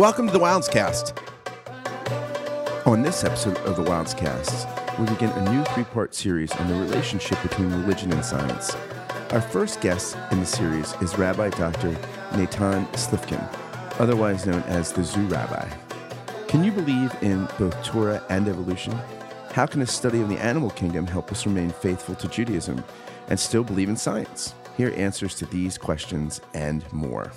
Welcome to the WildesCast. On this episode of the Wilds WildesCast, we begin a new three part series on the relationship between religion and science. Our first guest in the series is Rabbi Dr. Natan Slifkin, otherwise known as the Zoo Rabbi. Can you believe in both Torah and evolution? How can a study of the animal kingdom help us remain faithful to Judaism and still believe in science? Here are answers to these questions and more.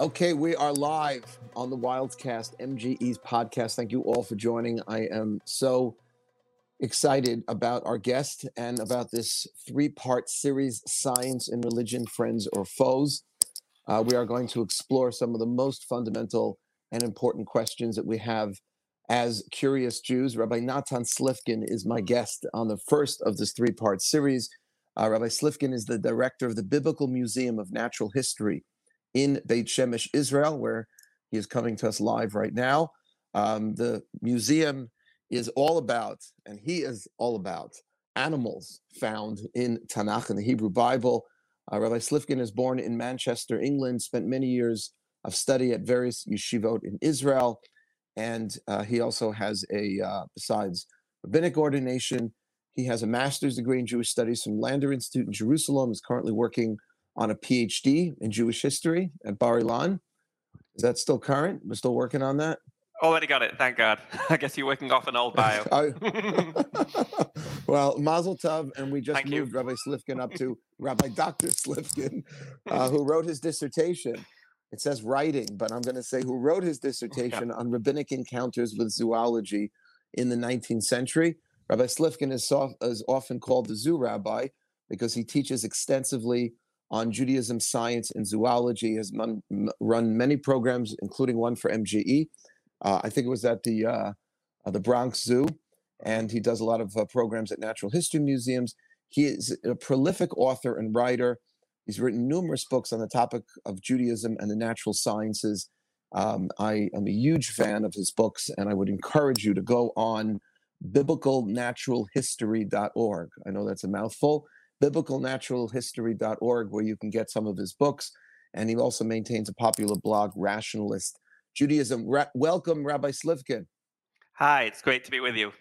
Okay, we are live on the WildesCast, MGE's podcast. Thank you all for joining. I am so excited about our guest and about this three part series Science and Religion, Friends or Foes. Uh, we are going to explore some of the most fundamental and important questions that we have as curious Jews. Rabbi Natan Slifkin is my guest on the first of this three part series. Uh, Rabbi Slifkin is the director of the Biblical Museum of Natural History in Beit Shemesh, Israel, where he is coming to us live right now. Um, the museum is all about, and he is all about, animals found in Tanakh, in the Hebrew Bible. Uh, Rabbi Slifkin is born in Manchester, England, spent many years of study at various yeshivot in Israel, and uh, he also has a, uh, besides rabbinic ordination, he has a master's degree in Jewish studies from Lander Institute in Jerusalem, is currently working on a PhD in Jewish history at Bar Ilan. Is that still current? We're still working on that? Already got it, thank God. I guess you're working off an old bio. well, Mazel Tov, and we just Thank moved you. Rabbi Slifkin up to Rabbi Dr. Slifkin, uh, who wrote his dissertation. It says writing, but I'm going to say who wrote his dissertation on rabbinic encounters with zoology in the 19th century. Rabbi Slifkin is, soft, is often called the zoo rabbi because he teaches extensively on Judaism, science, and zoology. Has run, many programs, including one for MGE. Uh, I think it was at the uh, uh, the Bronx Zoo, and he does a lot of uh, programs at natural history museums. He is a prolific author and writer. He's written numerous books on the topic of Judaism and the natural sciences. Um, I am a huge fan of his books, and I would encourage you to go on biblicalnaturalhistory.org. I know that's a mouthful biblicalnaturalhistory.org, where you can get some of his books. And he also maintains a popular blog, Rationalist Judaism. Ra- welcome, Rabbi Slifkin. Hi, it's great to be with you.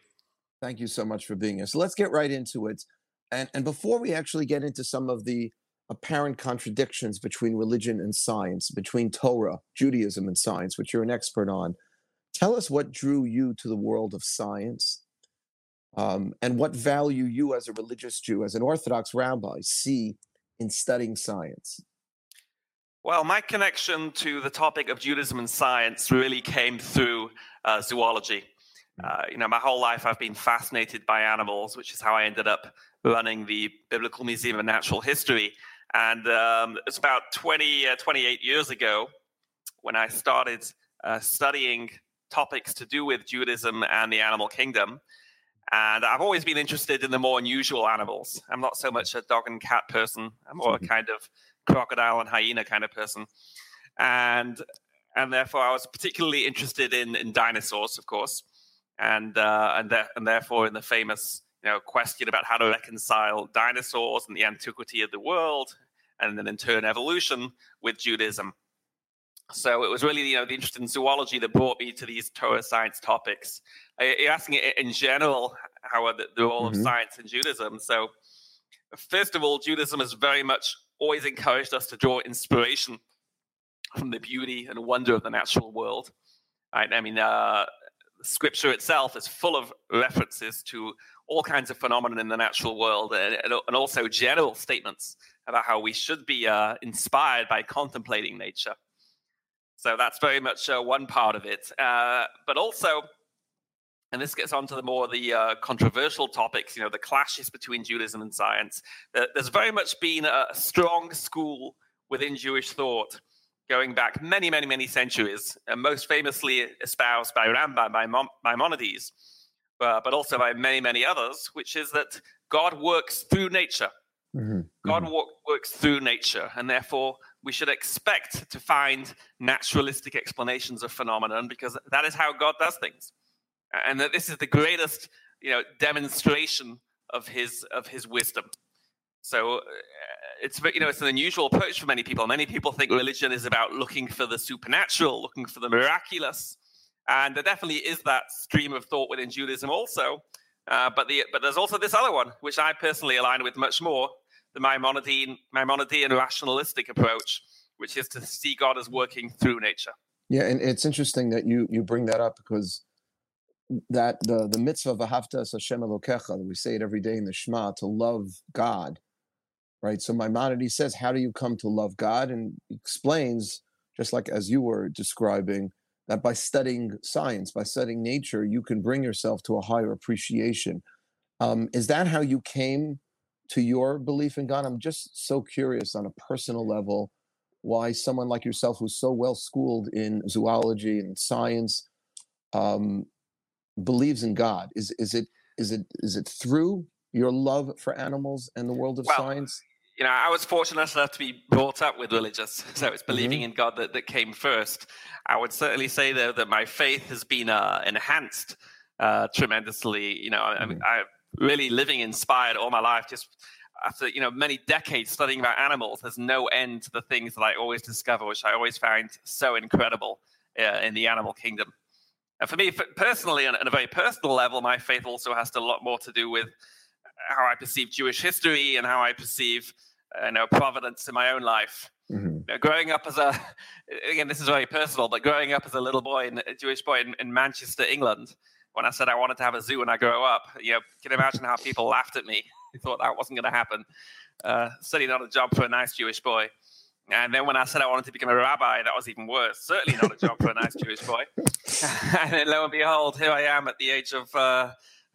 Thank you so much for being here. So let's get right into it. And, and before we actually get into some of the apparent contradictions between religion and science, between Torah, Judaism, and science, which you're an expert on, tell us what drew you to the world of science um, and what value you as a religious Jew, as an Orthodox rabbi, see in studying science? Well, my connection to the topic of Judaism and science really came through uh, zoology. Mm. Uh, you know, my whole life I've been fascinated by animals, which is how I ended up running the Biblical Museum of Natural History. And um, it's about 20, uh, 28 years ago when I started uh, studying topics to do with Judaism and the animal kingdom. And I've always been interested in the more unusual animals. I'm not so much a dog and cat person. I'm more a kind of crocodile and hyena kind of person. And and therefore I was particularly interested in, in dinosaurs, of course, and uh, and and therefore in the famous you know question about how to reconcile dinosaurs and the antiquity of the world, and then in turn evolution with Judaism. So it was really you know the interest in zoology that brought me to these Torah science topics. You're asking in general how are the, the role mm-hmm. of science in Judaism. So first of all, Judaism has very much always encouraged us to draw inspiration from the beauty and wonder of the natural world. Right? I mean, uh, scripture itself is full of references to all kinds of phenomena in the natural world and, and also general statements about how we should be uh, inspired by contemplating nature. So that's very much uh, one part of it. Uh, but also, and this gets onto the more the uh, controversial topics, you know, the clashes between Judaism and science. There's very much been a strong school within Jewish thought going back many, many, many centuries, and most famously espoused by Rambam, by Maimonides, uh, but also by many, many others, which is that God works through nature. Mm-hmm. God mm-hmm. works through nature, and therefore we should expect to find naturalistic explanations of phenomenon because that is how God does things, and that this is the greatest, you know, demonstration of his of his wisdom. So uh, it's you know it's an unusual approach for many people. Many people think religion is about looking for the supernatural, looking for the miraculous, and there definitely is that stream of thought within Judaism also. Uh, but the but there's also this other one, which I personally align with much more, the Maimonidean Maimonidean rationalistic approach, which is to see God as working through nature. Yeah, and it's interesting that you you bring that up because that the the mitzvah of Hashem Elokecha, we say it every day in the Shema, to love God, right? So Maimonides says, how do you come to love God? And explains, just like as you were describing, that by studying science, by studying nature, you can bring yourself to a higher appreciation. Um, is that how you came to your belief in God? I'm just so curious on a personal level why someone like yourself, who's so well schooled in zoology and science, um, believes in God. Is is it is it is it through your love for animals and the world of well, science? You know, I was fortunate enough to be brought up with religious, so it's believing mm-hmm. in God that, that came first. I would certainly say though that my faith has been uh, enhanced uh, tremendously. You know, mm-hmm. I, mean, I really living inspired all my life. Just after you know many decades studying about animals, there's no end to the things that I always discover, which I always find so incredible uh, in the animal kingdom. And for me, personally, on a very personal level, my faith also has a lot more to do with how I perceive Jewish history and how I perceive, uh, you know, providence in my own life. Mm-hmm. You know, growing up as a, again, this is very personal, but growing up as a little boy, a Jewish boy in, in, Manchester, England, when I said I wanted to have a zoo when I grow up, you know, can you imagine how people laughed at me? They thought that wasn't going to happen. Uh, certainly not a job for a nice Jewish boy. And then when I said I wanted to become a rabbi, that was even worse. Certainly not a job for a nice Jewish boy. and then lo and behold, here I am at the age of uh,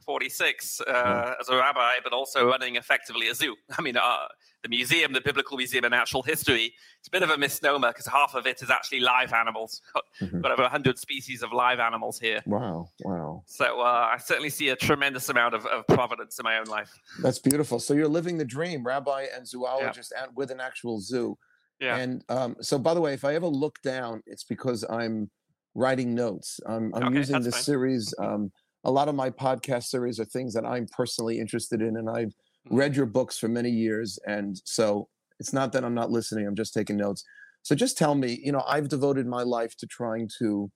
46 uh, mm. as a rabbi, but also running effectively a zoo. I mean, uh, the museum, the Biblical Museum of Natural History, it's a bit of a misnomer because half of it is actually live animals. Mm-hmm. Got over 100 species of live animals here. Wow, wow. So uh, I certainly see a tremendous amount of, of, providence in my own life. That's beautiful. So you're living the dream, rabbi and zoologist, yeah. and with an actual zoo. Yeah. And um, so, by the way, if I ever look down, it's because I'm writing notes. I'm, I'm okay, using this fine. series. Um, a lot of my podcast series are things that I'm personally interested in, and I've mm-hmm. Read your books for many years. And so, it's not that I'm not listening; I'm just taking notes. So, just tell me, you know, I've devoted my life to trying to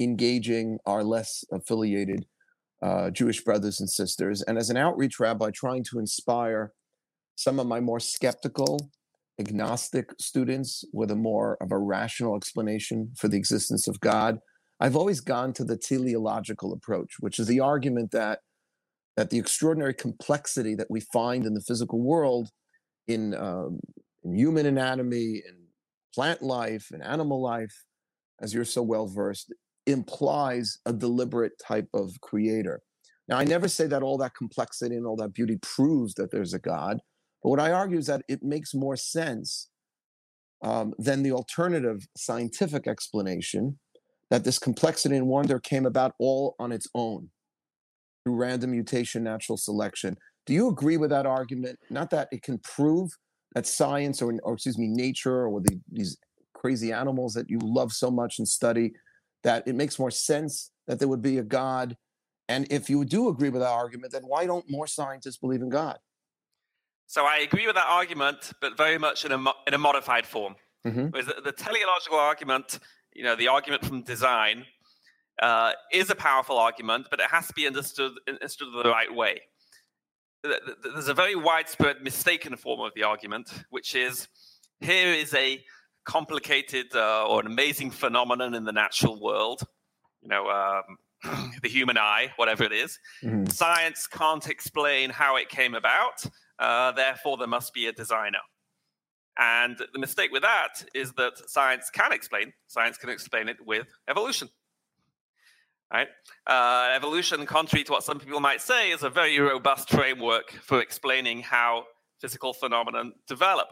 engaging our less affiliated uh, Jewish brothers and sisters, and as an outreach rabbi, trying to inspire some of my more skeptical agnostic students with a more of a rational explanation for the existence of God. I've always gone to the teleological approach, which is the argument that that the extraordinary complexity that we find in the physical world, in, um, in human anatomy, in plant life, in animal life, as you're so well versed, implies a deliberate type of creator. Now, I never say that all that complexity and all that beauty proves that there's a God. But what I argue is that it makes more sense um, than the alternative scientific explanation that this complexity and wonder came about all on its own through random mutation, natural selection. Do you agree with that argument? Not that it can prove that science or, or excuse me, nature or the, these crazy animals that you love so much and study, that it makes more sense that there would be a God. And if you do agree with that argument, then why don't more scientists believe in God? So I agree with that argument, but very much in a, in a modified form. Mm-hmm. Whereas the, the, teleological argument, you know, the argument from design, uh, is a powerful argument, but it has to be understood, understood the right way. There's a very widespread mistaken form of the argument, which is here is a complicated uh, or an amazing phenomenon in the natural world, you know, um, the human eye, whatever it is. Mm-hmm. Science can't explain how it came about, uh, therefore, there must be a designer. And the mistake with that is that science can explain. Science can explain it with evolution. Right? Uh, evolution, contrary to what some people might say, is a very robust framework for explaining how physical phenomena develop.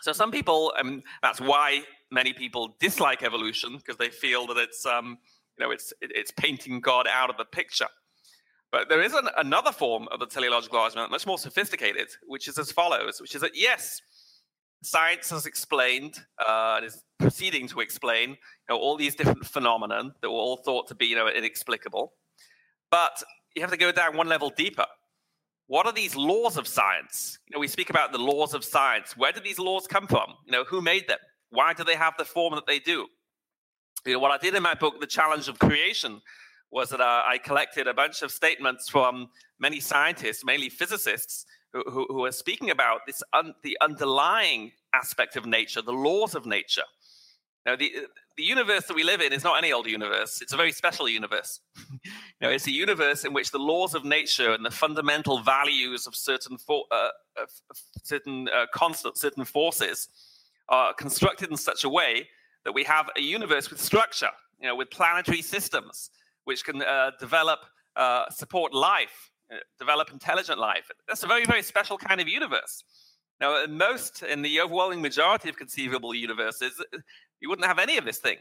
So some people, and that's why many people dislike evolution because they feel that it's, um, you know, it's it's painting God out of the picture. But there is an, another form of the teleological argument, much more sophisticated, which is as follows, which is that yes, science has explained uh, and is proceeding to explain you know, all these different phenomena that were all thought to be you know, inexplicable. But you have to go down one level deeper. what are these laws of science? You know, we speak about the laws of science. Where do these laws come from? You know, who made them? Why do they have the form that they do? You know, what I did in my book, The Challenge of Creation, was that uh, I collected a bunch of statements from many scientists, mainly physicists, who, who, are speaking about this un, the underlying aspect of nature, the laws of nature. Now, the, the universe that we live in is not any old universe. It's a very special universe. you know, it's a universe in which the laws of nature and the fundamental values of certain for, uh, of certain uh, certain forces are constructed in such a way that we have a universe with structure, you know, with planetary systems which can uh, develop, uh, support life, uh, develop intelligent life. That's a very, very special kind of universe. Now, in most, in the overwhelming majority of conceivable universes, you wouldn't have any of this thing.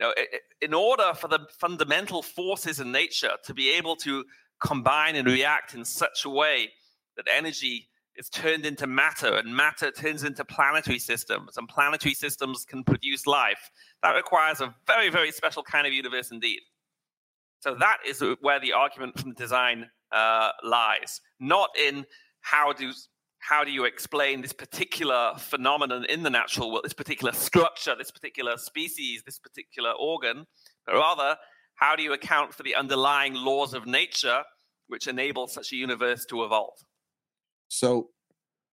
You know, in order for the fundamental forces in nature to be able to combine and react in such a way that energy is turned into matter and matter turns into planetary systems and planetary systems can produce life, that requires a very, very special kind of universe indeed. So that is where the argument from design uh, lies, not in how do how do you explain this particular phenomenon in the natural world, this particular structure, this particular species, this particular organ, but rather how do you account for the underlying laws of nature which enable such a universe to evolve? So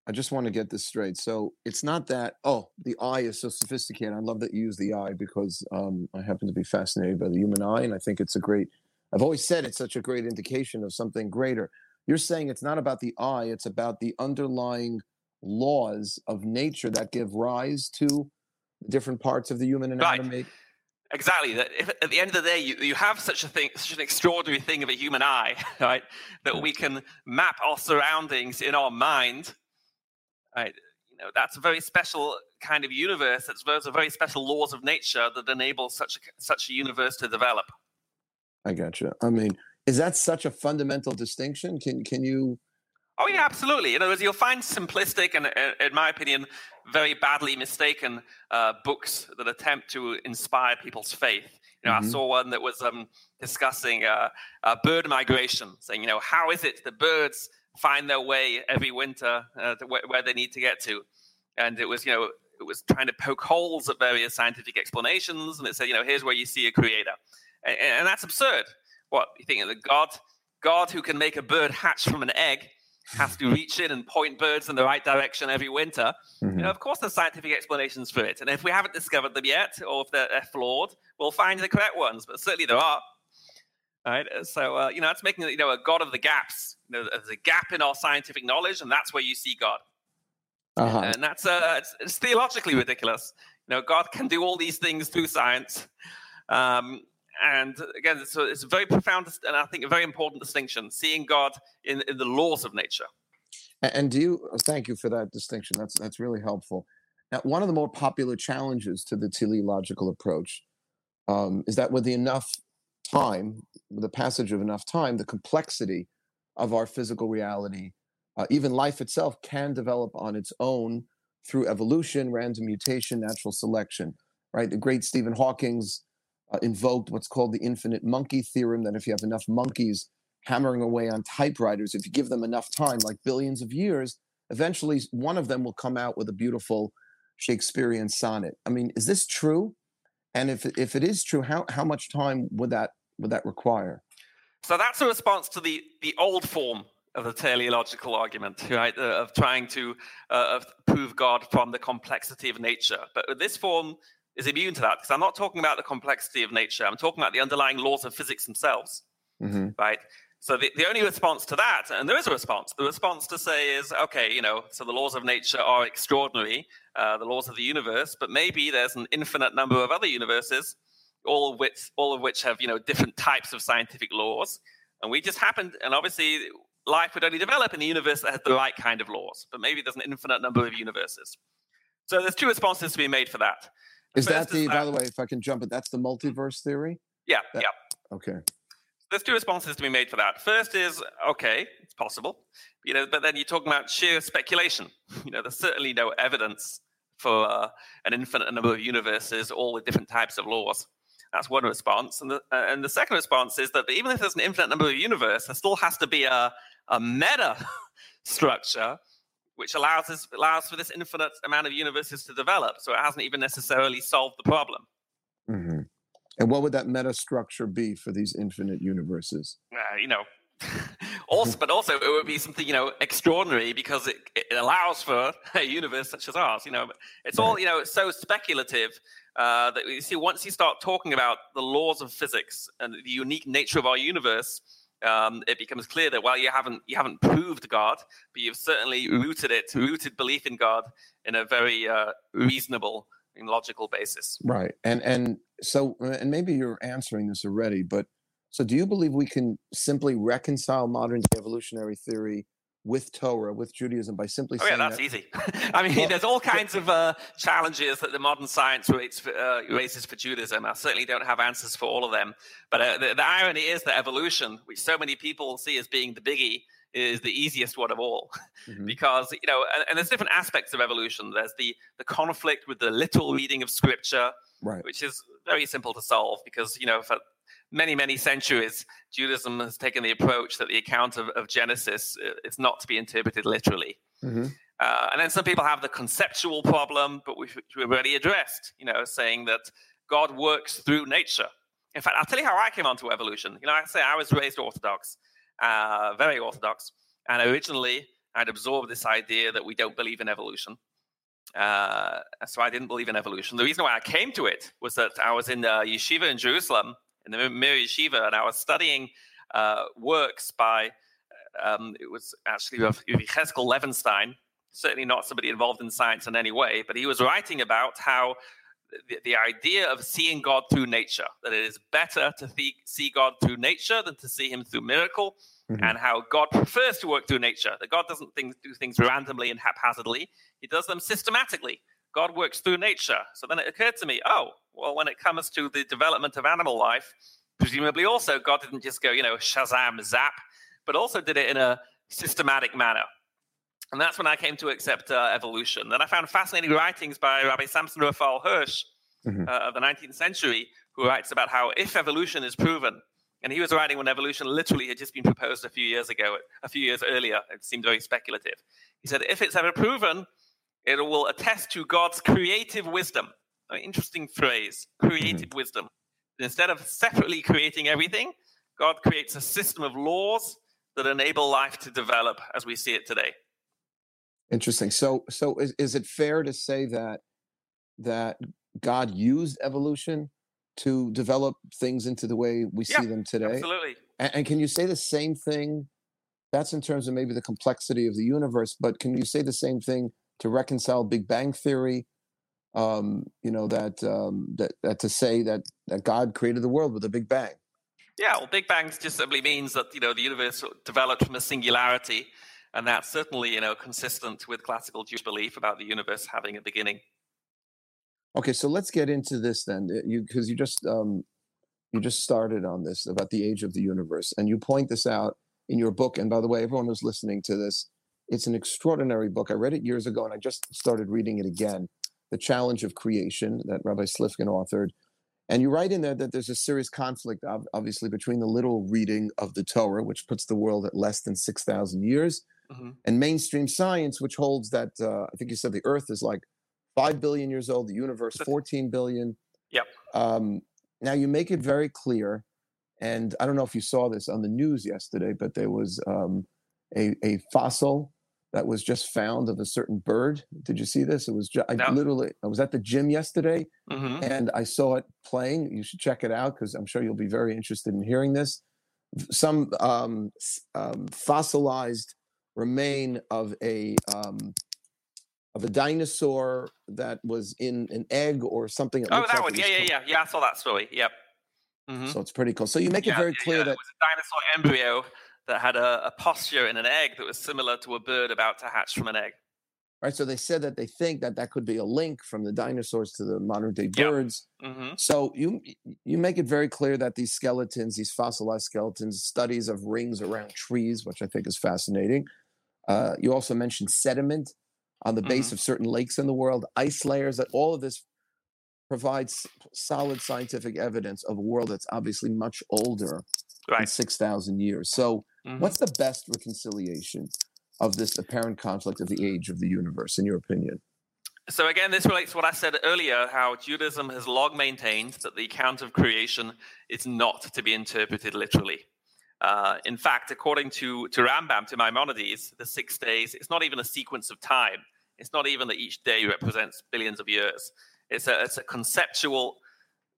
I just want to get this straight. So it's not that, oh, the eye is so sophisticated. I love that you use the eye because um, I happen to be fascinated by the human eye. And I think it's a great, I've always said it's such a great indication of something greater. You're saying it's not about the eye, it's about the underlying laws of nature that give rise to different parts of the human anatomy. Right. Exactly. That if, at the end of the day, you, you have such a thing, such an extraordinary thing of a human eye, right? That we can map our surroundings in our mind Right? You know, that's a very special kind of universe. It's those are very special laws of nature that enable such a, such a universe to develop. I gotcha. I mean, is that such a fundamental distinction? Can can you? Oh yeah, absolutely. In other words, you'll find simplistic and, in my opinion, very badly mistaken uh, books that attempt to inspire people's faith. You know, mm-hmm. I saw one that was um, discussing uh, uh, bird migration, saying, you know, how is it the birds find their way every winter uh, where, where, they need to get to. And it was, you know, it was trying to poke holes at various scientific explanations. And it said, you know, here's where you see a creator. And, and that's absurd. What you think that God, God who can make a bird hatch from an egg has to reach in and point birds in the right direction every winter. Mm-hmm. You know, of course, there's scientific explanations for it. And if we haven't discovered them yet, or if they're, they're flawed, we'll find the correct ones. But certainly there are. Right. So, uh, you know, that's making, you know, a God of the gaps. You know, there's a gap in our scientific knowledge, and that's where you see God. Uh-huh. And that's, uh, it's, it's, theologically ridiculous. You know, God can do all these things through science. Um, and again, it's a, it's a very profound and I think a very important distinction, seeing God in, in the laws of nature. And do you, thank you for that distinction. That's, that's really helpful. Now, one of the more popular challenges to the teleological approach um, is that with enough time, with the passage of enough time, the complexity of our physical reality, uh, even life itself, can develop on its own through evolution, random mutation, natural selection. Right? The great Stephen Hawking's uh, invoked what's called the infinite monkey theorem that if you have enough monkeys hammering away on typewriters, if you give them enough time, like billions of years, eventually one of them will come out with a beautiful Shakespearean sonnet. I mean, is this true? And if if it is true, how how much time would that would that require? So that's a response to the the old form of the teleological argument, right? Uh, of trying to uh, of prove God from the complexity of nature. But with this form is immune to that because I'm not talking about the complexity of nature. I'm talking about the underlying laws of physics themselves, mm-hmm. right? So the, the only response to that, and there is a response, the response to say is, okay, you know, so the laws of nature are extraordinary, uh, the laws of the universe, but maybe there's an infinite number of other universes, all of which all of which have you know different types of scientific laws, and we just happened, and obviously life would only develop in a universe that has the right kind of laws, but maybe there's an infinite number of universes. So there's two responses to be made for that. Is that the, by the way, if I can jump in, that's the multiverse theory? Yeah, that, yeah. Okay there's two responses to be made for that. First is okay, it's possible, you know, but then you're talking about sheer speculation. You know, there's certainly no evidence for uh, an infinite number of universes, all with different types of laws. That's one response, and the uh, and the second response is that even if there's an infinite number of universes, there still has to be a a meta structure which allows us allows for this infinite amount of universes to develop. So it hasn't even necessarily solved the problem. Mm-hmm. And what would that meta structure be for these infinite universes? Uh, you know, also, but also it would be something you know extraordinary because it, it allows for a universe such as ours. You know, it's all you know. It's so speculative uh, that you see once you start talking about the laws of physics and the unique nature of our universe. Um, it becomes clear that while you haven't you haven't proved God, but you've certainly rooted it, rooted belief in God in a very uh, reasonable and logical basis. Right, and and so and maybe you're answering this already, but so, do you believe we can simply reconcile modern evolutionary theory with Torah, with Judaism, by simply oh, saying yeah, that's that, easy. I mean, well, there's all kinds of uh, challenges that the modern science for, uh, raises for Judaism. I certainly don't have answers for all of them. But uh, the, the, irony is that evolution, which so many people see as being the biggie, is the easiest one of all, mm-hmm. because you know, and, and, there's different aspects of evolution. There's the the conflict with the literal reading of scripture, right. which is very simple to solve because you know, for many, many centuries, Judaism has taken the approach that the account of, of Genesis uh, is not to be interpreted literally. Mm-hmm. Uh, and then some people have the conceptual problem, but which we've already addressed, you know, saying that God works through nature. In fact, I'll tell you how I came onto evolution. You know, I say I was raised Orthodox, uh, very Orthodox, and originally I'd absorbed this idea that we don't believe in evolution. Uh, so I didn't believe in evolution. The reason why I came to it was that I was in uh, yeshiva in Jerusalem, in the Mir Yeshiva, and I was studying uh, works by, um, it was actually Yechezkel Levenstein, certainly not somebody involved in science in any way, but he was writing about how the, the idea of seeing God through nature, that it is better to th- see God through nature than to see him through miracle, mm-hmm. and how God prefers to work through nature, that God doesn't do things randomly and haphazardly, he does them systematically. God works through nature. So then it occurred to me, oh, well, when it comes to the development of animal life, presumably also God didn't just go, you know, Shazam, zap, but also did it in a systematic manner. And that's when I came to accept uh, evolution. Then I found fascinating writings by Rabbi Samson Raphael Hirsch mm-hmm. uh, of the 19th century, who writes about how if evolution is proven, and he was writing when evolution literally had just been proposed a few years ago, a few years earlier. It seemed very speculative. He said, if it's ever proven, it will attest to God's creative wisdom. An interesting phrase, creative mm-hmm. wisdom. Instead of separately creating everything, God creates a system of laws that enable life to develop as we see it today. Interesting. So, so is, is it fair to say that that God used evolution to develop things into the way we yeah, see them today? Absolutely. And, and can you say the same thing? That's in terms of maybe the complexity of the universe, but can you say the same thing to reconcile Big Bang Theory? Um, you know that um, that that to say that that God created the world with a Big Bang. Yeah, well, Big Bang just simply means that you know the universe developed from a singularity, and that's certainly you know consistent with classical Jewish belief about the universe having a beginning. Okay, so let's get into this then, uh, you because you just um, you just started on this about the age of the universe, and you point this out in your book. And by the way, everyone who's listening to this, it's an extraordinary book. I read it years ago, and I just started reading it again. The Challenge of Creation that Rabbi Slifkin authored. And you write in there that there's a serious conflict, obviously, between the literal reading of the Torah, which puts the world at less than 6,000 years, mm-hmm. and mainstream science, which holds that, uh, I think you said the Earth is like 5 billion years old, the universe 14 billion. Yep. Um, now, you make it very clear, and I don't know if you saw this on the news yesterday, but there was um, a, a fossil that was just found of a certain bird. Did you see this? It was just, no. I literally I was at the gym yesterday mm-hmm. and I saw it playing. You should check it out because I'm sure you'll be very interested in hearing this. Some um, um, fossilized remain of a um, of a dinosaur that was in an egg or something. That oh, that like one. Yeah, yeah, yeah, yeah. I saw that story. Yep. Mm-hmm. So it's pretty cool. So you make yeah, it very clear yeah. that it was a dinosaur embryo that had a, a, posture in an egg that was similar to a bird about to hatch from an egg. Right. So they said that they think that that could be a link from the dinosaurs to the modern day birds. Yep. Mm-hmm. So you you make it very clear that these skeletons, these fossilized skeletons, studies of rings around trees, which I think is fascinating. Uh, you also mentioned sediment on the base mm-hmm. of certain lakes in the world, ice layers. That all of this provides solid scientific evidence of a world that's obviously much older right. than six thousand years. So Mm-hmm. What's the best reconciliation of this apparent conflict of the age of the universe, in your opinion? So again, this relates to what I said earlier, how Judaism has long maintained that the account of creation is not to be interpreted literally. Uh, in fact, according to, to Rambam, to Maimonides, the six days, it's not even a sequence of time. It's not even that each day represents billions of years. It's a, it's a conceptual,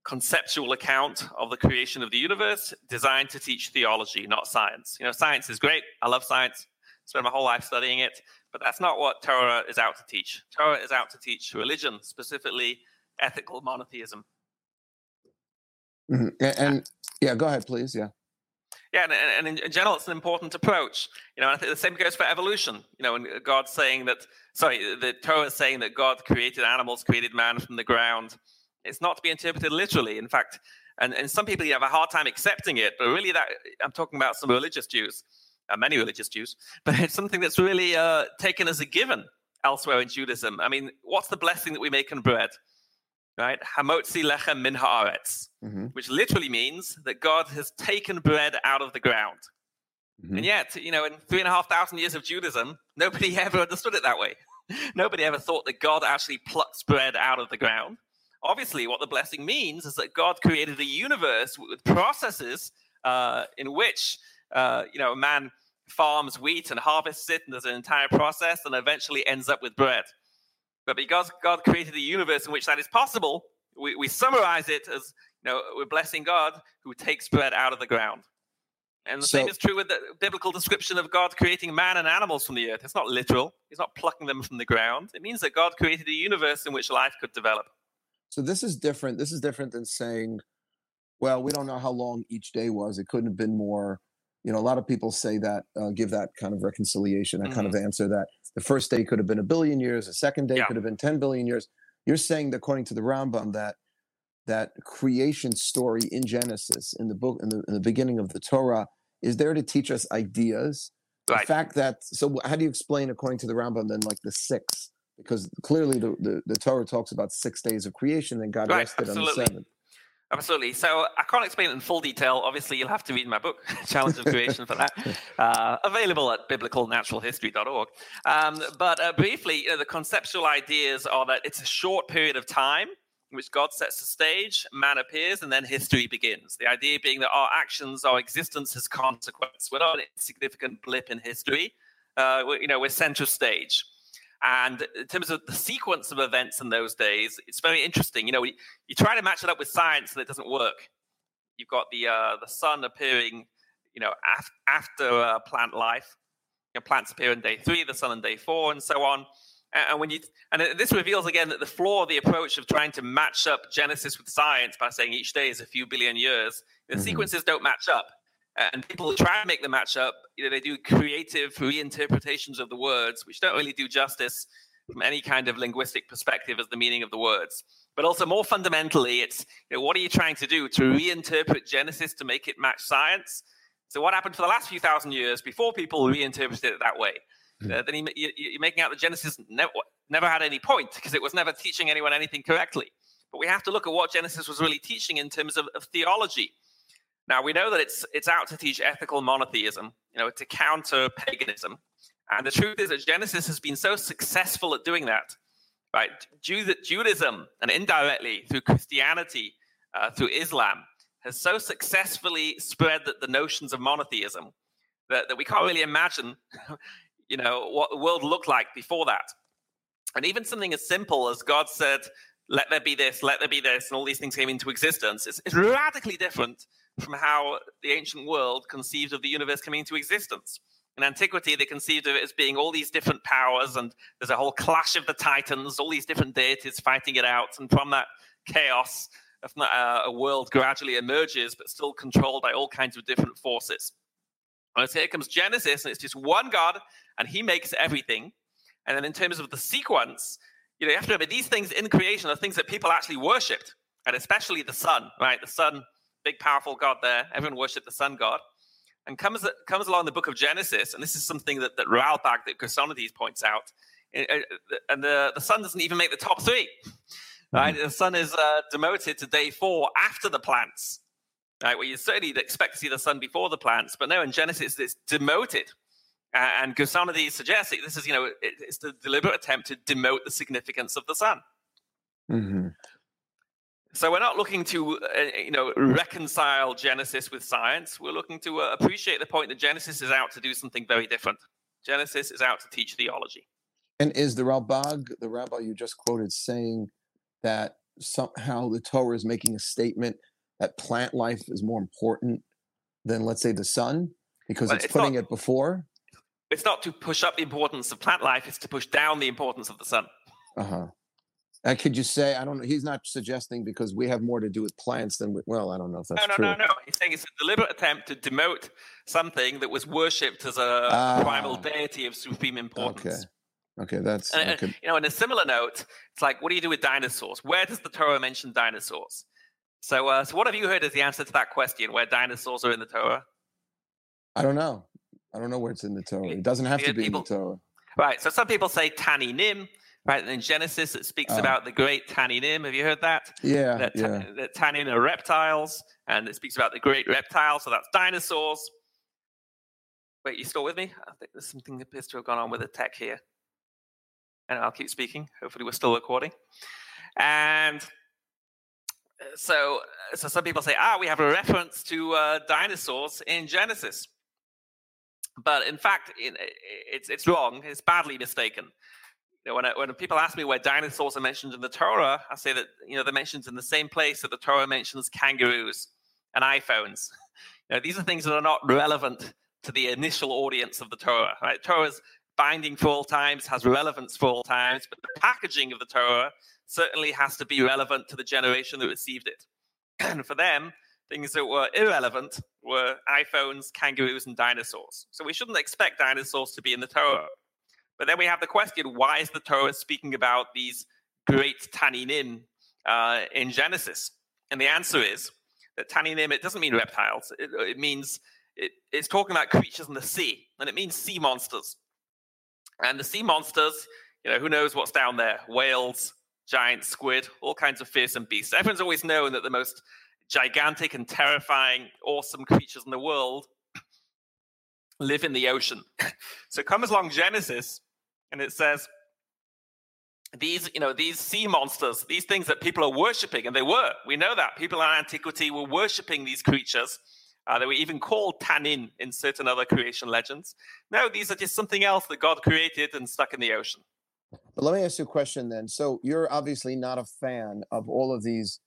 conceptual account of the creation of the universe designed to teach theology, not science. You know, science is great. I love science. Spent my whole life studying it. But that's not what Torah is out to teach. Torah is out to teach religion, specifically ethical monotheism. Mm-hmm. And, and, yeah, go ahead, please. Yeah. Yeah, and, and, in general, it's an important approach. You know, I think the same goes for evolution. You know, when God's saying that, sorry, the Torah is saying that God created animals, created man from the ground. It's not to be interpreted literally. In fact, and, and some people have a hard time accepting it, but really, that I'm talking about some religious Jews uh, many religious Jews, but it's something that's really uh, taken as a given elsewhere in Judaism. I mean, what's the blessing that we make in bread? Right? Hamotzi lechem min haaretz, mm-hmm. which literally means that God has taken bread out of the ground. Mm-hmm. And yet, you know, in three and a half thousand years of Judaism, nobody ever understood it that way. nobody ever thought that God actually plucks bread out of the ground. Obviously, what the blessing means is that God created a universe with processes uh, in which uh, you know, a man farms wheat and harvests it, and there's an entire process, and eventually ends up with bread. But because God created a universe in which that is possible, we, we summarize it as, you know, we're blessing God who takes bread out of the ground. And the so, same is true with the biblical description of God creating man and animals from the earth. It's not literal. He's not plucking them from the ground. It means that God created a universe in which life could develop. So this is different. This is different than saying, well, we don't know how long each day was. It couldn't have been more you know a lot of people say that uh, give that kind of reconciliation that mm-hmm. kind of answer that the first day could have been a billion years the second day yeah. could have been 10 billion years you're saying that according to the rambam that that creation story in genesis in the book in the, in the beginning of the torah is there to teach us ideas right. the fact that so how do you explain according to the rambam then like the six because clearly the, the, the torah talks about six days of creation and god right. rested Absolutely. on the seventh Absolutely. So I can't explain it in full detail. Obviously, you'll have to read my book, Challenge of Creation, for that. Uh, available at biblicalnaturalhistory.org. Um, but uh, briefly, you know, the conceptual ideas are that it's a short period of time in which God sets the stage, man appears, and then history begins. The idea being that our actions, our existence has consequence. We're not a significant blip in history. Uh, you know, we're center stage. And in terms of the sequence of events in those days, it's very interesting. You know, you try to match it up with science, and it doesn't work. You've got the uh, the sun appearing, you know, af- after uh, plant life. You know, plants appear in day three, the sun in day four, and so on. And when you and this reveals again that the flaw of the approach of trying to match up Genesis with science by saying each day is a few billion years, the mm-hmm. sequences don't match up and people try to make the match up. You know, they do creative reinterpretations of the words, which don't really do justice from any kind of linguistic perspective as the meaning of the words. But also more fundamentally, it's you know, what are you trying to do to reinterpret Genesis to make it match science? So what happened for the last few thousand years before people reinterpreted it that way? Mm-hmm. Uh, then you, you're making out that Genesis never, never had any point because it was never teaching anyone anything correctly. But we have to look at what Genesis was really teaching in terms of, of theology. Now we know that it's it's out to teach ethical monotheism, you know, to counter paganism. And the truth is that Genesis has been so successful at doing that, right? Judaism and indirectly through Christianity, uh, through Islam, has so successfully spread the, the notions of monotheism that, that we can't really imagine, you know, what the world looked like before that. And even something as simple as God said, "Let there be this, let there be this," and all these things came into existence. It's radically different from how the ancient world conceived of the universe coming into existence. In antiquity, they conceived of it as being all these different powers, and there's a whole clash of the titans, all these different deities fighting it out. And from that chaos, uh, a world gradually emerges, but still controlled by all kinds of different forces. And so here comes Genesis, and it's just one God, and He makes everything. And then, in terms of the sequence, you know, you have to remember these things in creation are things that people actually worshipped, and especially the sun, right? The sun big, powerful God there. Everyone worshiped the sun god. And comes, comes along the book of Genesis, and this is something that, that Ralbag, that Gersonides points out. Eh, eh, and the, the sun doesn't even make the top three. Right? Mm-hmm. The sun is uh, demoted to day four after the plants. Right, well, you certainly expect to see the sun before the plants, but no, in Genesis it's demoted. Uh, and Gersonides suggests that this is, you know, it, it's the deliberate attempt to demote the significance of the sun. Mm-hmm. So we're not looking to, uh, you know, reconcile Genesis with science. We're looking to uh, appreciate the point that Genesis is out to do something very different. Genesis is out to teach theology. And is the Ralbag, the rabbi you just quoted, saying that somehow the Torah is making a statement that plant life is more important than, let's say, the sun because well, it's, it's, putting not, it before? It's not to push up the importance of plant life; it's to push down the importance of the sun. Uh huh. And could you say, I don't know, he's not suggesting because we have more to do with plants than with, well, I don't know if that's no, no, true. No, no, no. He's saying it's a deliberate attempt to demote something that was worshipped as a ah. primal deity of supreme importance. Okay. Okay, that's and, okay. you know. In a similar note, it's like, what do you do with dinosaurs? Where does the Torah mention dinosaurs? So, uh, so what have you heard as the answer to that question? Where dinosaurs are in the Torah? I don't know. I don't know where it's in the Torah. It doesn't have to be people, in the Torah. Right. So some people say Taninim. Right. And in Genesis, it speaks uh, about the great Taninim. Have you heard that? Yeah. That, yeah. that Taninim are reptiles, and it speaks about the great reptiles. So that's dinosaurs. Wait, you still with me? I think there's something that appears to have gone on with the tech here and I'll keep speaking. Hopefully, we're still recording. And uh, so, so some people say, ah, we have a reference to uh, dinosaurs in Genesis. But in fact, it's, it's wrong. It's badly mistaken. Know, when, I, when people ask me where dinosaurs are mentioned in the Torah, I say that you know they're mentioned in the same place that the Torah mentions kangaroos and iPhones. You know, these are things that are not relevant to the initial audience of the Torah. Right? Torah's binding for all times, has relevance for all times, but the packaging of the Torah certainly has to be relevant to the generation that received it. and for them, things that were irrelevant were iPhones, kangaroos, and dinosaurs. So we shouldn't expect dinosaurs to be in the Torah. But then we have the question why is the Torah speaking about these great Taninim uh, in Genesis? And the answer is that Taninim, it doesn't mean reptiles, it, it means it, it's talking about creatures in the sea, and it means sea monsters. And the sea monsters, you know, who knows what's down there? Whales, giant squid, all kinds of fearsome beasts. Everyone's always known that the most gigantic and terrifying, awesome creatures in the world live in the ocean. so comes along Genesis, and it says these, you know, these sea monsters, these things that people are worshiping, and they were. We know that people in antiquity were worshiping these creatures uh, they were even called tannin in certain other creation legends. No, these are just something else that God created and stuck in the ocean. But let me ask you a question then. So you're obviously not a fan of all of these.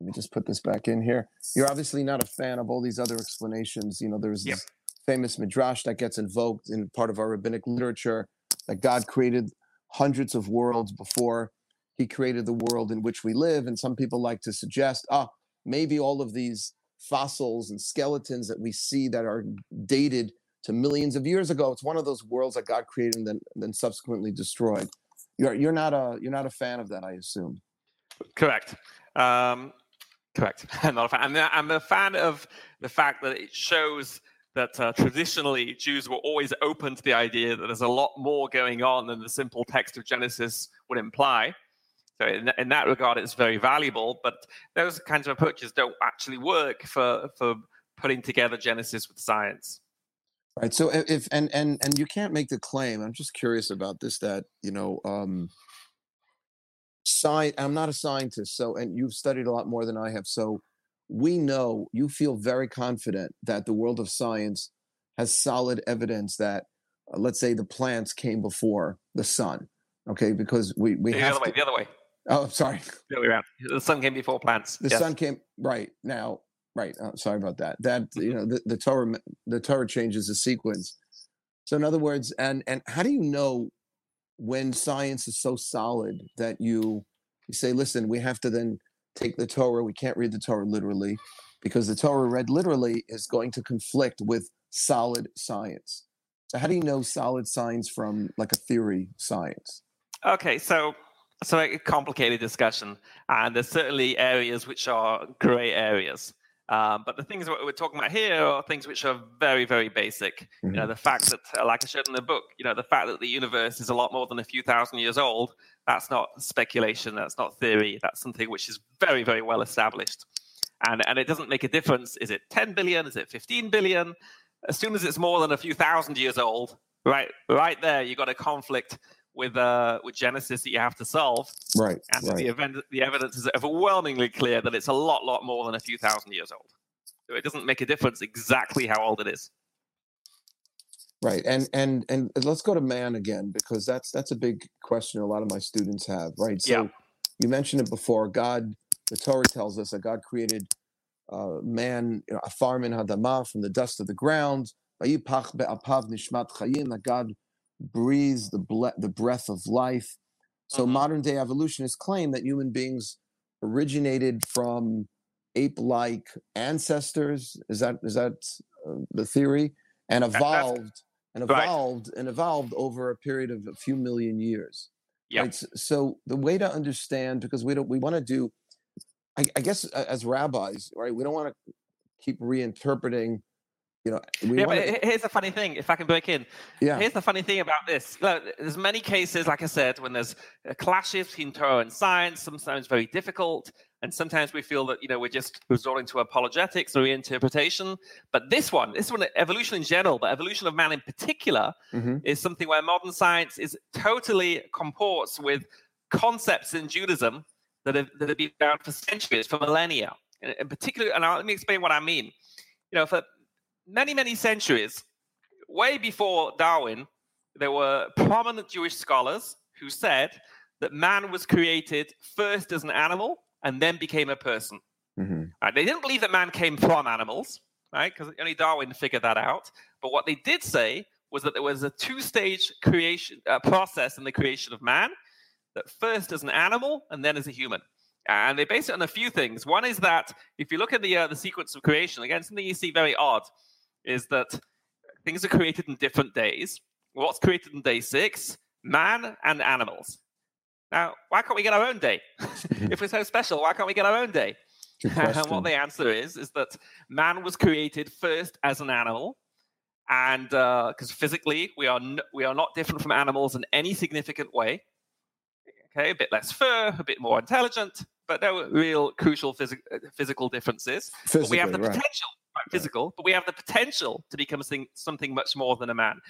Let me just put this back in here. You're obviously not a fan of all these other explanations. You know, there's yep. this famous midrash that gets invoked in part of our rabbinic literature that God created hundreds of worlds before he created the world in which we live. And some people like to suggest, ah, maybe all of these fossils and skeletons that we see that are dated to millions of years ago. It's one of those worlds that God created and then, then subsequently destroyed. You're you're not a you're not a fan of that, I assume. Correct. Um, correct. I'm not a fan. I'm, I'm a fan of the fact that it shows that uh, traditionally Jews were always open to the idea that there's a lot more going on than the simple text of Genesis would imply. So in, in that regard, it's very valuable. But those kinds of approaches don't actually work for for putting together Genesis with science. Right. So if and and and you can't make the claim. I'm just curious about this. That you know, um, science. I'm not a scientist, so and you've studied a lot more than I have. So we know you feel very confident that the world of science has solid evidence that, uh, let's say, the plants came before the sun. Okay, because we we the have other to, way. The other way. Oh, sorry. The other way around. The sun came before plants. The yes. sun came right now. Right. Oh, sorry about that. That you know the, the Torah the Torah changes the sequence. So in other words, and and how do you know when science is so solid that you you say, listen, we have to then take the Torah. We can't read the Torah literally because the Torah read literally is going to conflict with solid science. So how do you know solid science from like a theory science? Okay, so so a complicated discussion, and there's certainly areas which are grey areas. Um, but the things that we're talking about here are things which are very, very basic. Mm-hmm. You know, mm-hmm. the fact that, uh, like I showed in the book, you know, the fact that the universe is a lot more than a few thousand years old, that's not speculation, that's not theory, that's something which is very, very well established. And, and it doesn't make a difference. Is it 10 billion? Is it 15 billion? As soon as it's more than a few thousand years old, right, right there, you've got a conflict with uh, with Genesis that you have to solve. Right. And right. the, event, the evidence is overwhelmingly clear that it's a lot, lot more than a few thousand years old. So it doesn't make a difference exactly how old it is. Right. And and and let's go to man again because that's that's a big question a lot of my students have. Right. So Yeah. you mentioned it before. God, the Torah tells us that God created uh, man, a know, afar min hadamah from the dust of the ground. Vayipach be'apav nishmat chayim. That God breathes the ble- the breath of life. So Mhm. modern day evolutionists claim that human beings originated from ape-like ancestors. Is that is that uh, the theory? And evolved and right. evolved and evolved over a period of a few million years. Yeah. Right? So the way to understand, because we don't, we want to do, I, I guess, as rabbis, right? We don't want to keep reinterpreting. You know, yeah, but to, he- here's the funny thing. If I can break in, yeah, here's the funny thing about this. Look, there's many cases, like I said, when there's uh, clashes between Torah and science. Sometimes very difficult, and sometimes we feel that you know we're just resorting to apologetics or reinterpretation. But this one, this one, evolution in general, but evolution of man in particular, mhm, is something where modern science is totally comports with concepts in Judaism that have that have been around for centuries, for millennia. In, in particular, and I'll, let me explain what I mean. You know, for many many centuries, way before Darwin, there were prominent Jewish scholars who said that man was created first as an animal and then became a person. mhm, Right? They didn't believe that man came from animals, right? Because only Darwin figured that out. But what they did say was that there was a two-stage creation uh, process in the creation of man. That first as an animal and then as a human. And they base it on a few things. One is that if you look at the uh, the sequence of creation, again, something you see very odd is that things are created in different days. What's created in day six? Man and animals. Now, why can't we get our own day? if we're so special, why can't we get our own day? and what the answer is is that man was created first as an animal, and because physically we are n- we are not different from animals in any significant way. Okay, a bit less fur, a bit more intelligent, but no real crucial physi- uh, physical differences. but we have the Physically, right. Right, physical, but we have the potential to become something, something much more than a man,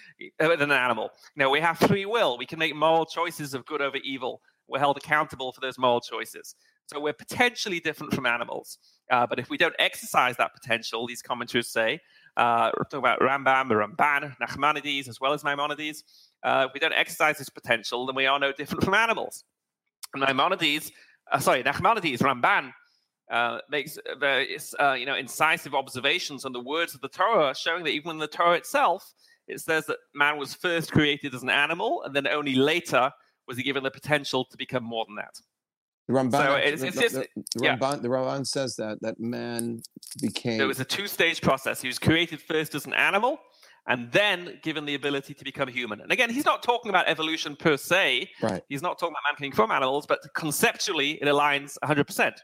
uh, than an animal. You know, we have free will. We can make moral choices of good over evil. We're held accountable for those moral choices. So we're potentially different from animals. Uh, but if we don't exercise that potential, these commentators say, uh, we're talking about Rambam, Ramban, Nachmanides, as well as Maimonides, uh, if we don't exercise this potential, then we are no different from animals. And Maimonides, uh, sorry, Nachmanides, Ramban, uh, makes very uh, you know incisive observations on the words of the Torah, showing that even in the Torah itself, it says that man was first created as an animal, and then only later was he given the potential to become more than that. The Ramban, So actually- it's- it's the, the, the yeah. Ramban, the Ramban says that that man became There was a two-stage process. He was created first as an animal, and then given the ability to become human. And again, he's not talking about evolution per se. right. He's not talking about man coming from animals, but conceptually, it aligns 100%. Right?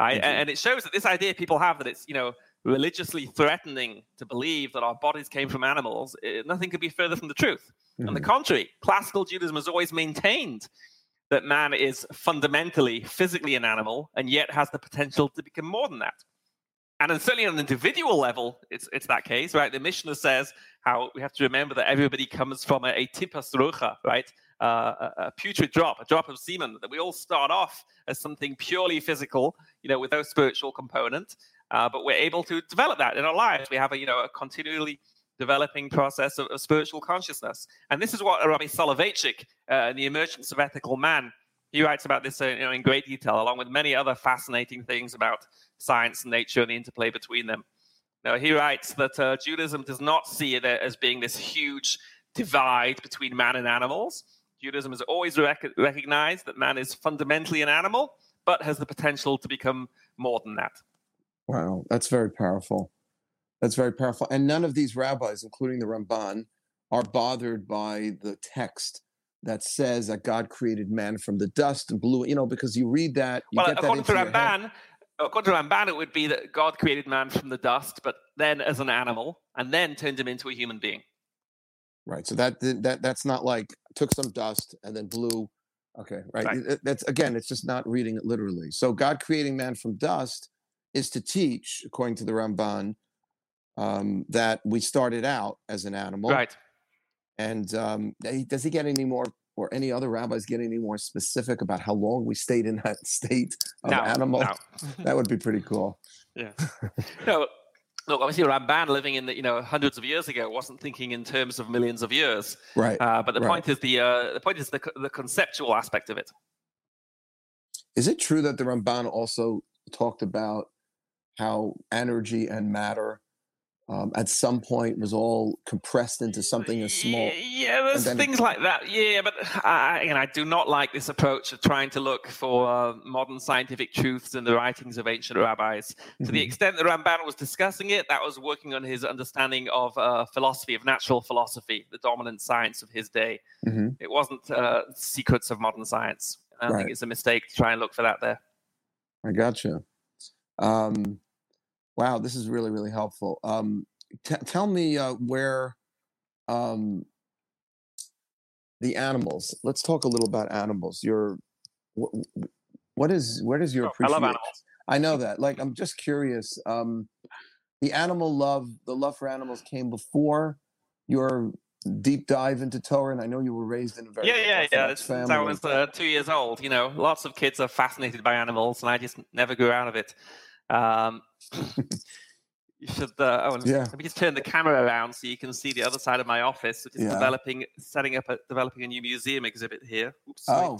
Mhm. And, it shows that this idea people have that it's, you know, religiously threatening to believe that our bodies came from animals, eh, nothing could be further from the truth. On the Mhm. contrary, classical Judaism has always maintained that man is fundamentally, physically an animal, and yet has the potential to become more than that. And then certainly on an individual level, it's it's that case, right? The Mishnah says how we have to remember that everybody comes from a, a tipah seruchah, right? Uh, a, a putrid drop, a drop of semen. That we all start off as something purely physical, you know, with no spiritual component. Uh, but we're able to develop that in our lives. We have a you know a continually developing process of, of spiritual consciousness, and this is what Rabbi Soloveitchik uh, in the Emergence of Ethical Man he writes about this uh, you know, in great detail, along with many other fascinating things about science and nature and the interplay between them. Now, he writes that uh, Judaism does not see it as being this huge divide between man and animals. Judaism has always rec- recognized that man is fundamentally an animal, but has the potential to become more than that. Wow, that's very powerful. That's very powerful. And none of these rabbis, including the Ramban, are bothered by the text that says that God created man from the dust and blew. You know, because you read that, you well, get that according to into your head. Ramban, according to Ramban, it would be that God created man from the dust, but then as an animal, and then turned him into a human being. Right. So that that that's not like took some dust and then blew. Okay. Right. Right. That's again, it's just not reading it literally. So God creating man from dust is to teach, according to the Ramban, um, that we started out as an animal. Right. And um, does he get any more, or any other rabbis get any more specific about how long we stayed in that state of No, animal? no. That would be pretty cool. Yeah. no, look, obviously Ramban living in the, you know hundreds of years ago wasn't thinking in terms of millions of years. Right. Uh, but the Right. point is the uh, the point is the, the conceptual aspect of it. Is it true that the Ramban also talked about how energy and matter um, at some point was all compressed into something as small? Yeah, there's things like that. Yeah, but I, and I do not like this approach of trying to look for uh, modern scientific truths in the writings of ancient rabbis. To the Mhm. extent that Ramban was discussing it, that was working on his understanding of uh, philosophy, of natural philosophy, the dominant science of his day. Mhm. It wasn't uh, secrets of modern science. I Right. think it's a mistake to try and look for that there. I gotcha. Um, wow, this is really, really helpful. Um, t- tell me uh, where um, the animals. Let's talk a little about animals. Your wh- wh- what is what is your Oh, I appreciation? love animals. I know that. Like, I'm just curious. Um, the animal love, the love for animals came before your deep dive into Torah, and I know you were raised in a very Yeah, yeah, yeah. Since family. I was uh, two years old, you know, lots of kids are fascinated by animals, and I just never grew out of it. Um, you should. Uh, oh, Yeah. Let me just turn the camera around so you can see the other side of my office, which is Yeah. developing, setting up, a, developing a new museum exhibit here. Oops, Oh.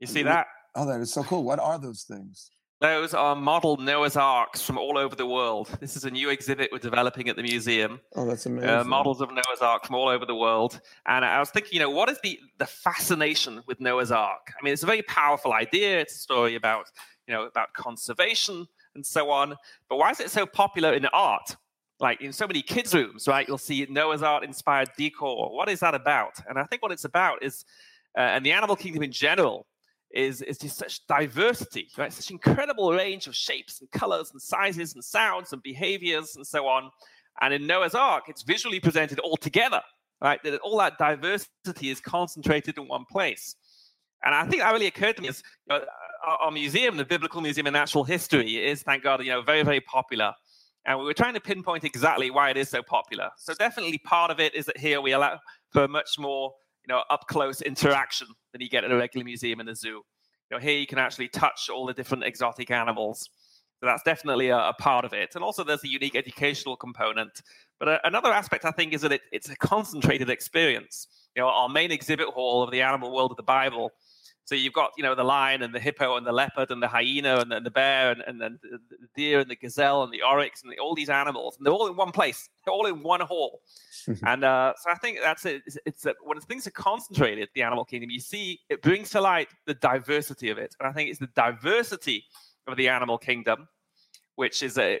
You see that? oh, that is so cool. What are those things? Those are model Noah's Arks from all over the world. This is a new exhibit we're developing at the museum. Oh, that's amazing. uh, models of Noah's Ark from all over the world. And I was thinking, you know, what is the the fascination with Noah's Ark? I mean, it's a very powerful idea. It's a story about, you know, about conservation and so on. But why is it so popular in art? Like in so many kids' rooms, right? You'll see Noah's Ark inspired decor. What is that about? And I think what it's about is, uh, and the animal kingdom in general, is, is just such diversity, right? Such incredible range of shapes and colors and sizes and sounds and behaviors and so on. And in Noah's Ark, it's visually presented all together, right? That all that diversity is concentrated in one place. And I think that really occurred to me as you know, our, museum, the Biblical Museum of Natural History, is thank God, you know, very, very popular. And we were trying to pinpoint exactly why it is so popular. So definitely part of it is that here we allow for much more, you know, up close interaction than you get at a regular museum in a zoo. You know, here you can actually touch all the different exotic animals. So that's definitely a, a part of it. And also, there's a unique educational component. But uh, another aspect, I think, is that it, it's a concentrated experience. You know, our main exhibit hall of the animal world of the Bible. So you've got, you know, the lion and the hippo and the leopard and the hyena and the, and the bear and, and then the deer and the gazelle and the oryx and the, all these animals. And they're all in one place. They're all in one hall. and uh, so I think that's it. It's, it's that when things are concentrated, the animal kingdom, you see it brings to light the diversity of it. And I think it's the diversity of the animal kingdom which is a,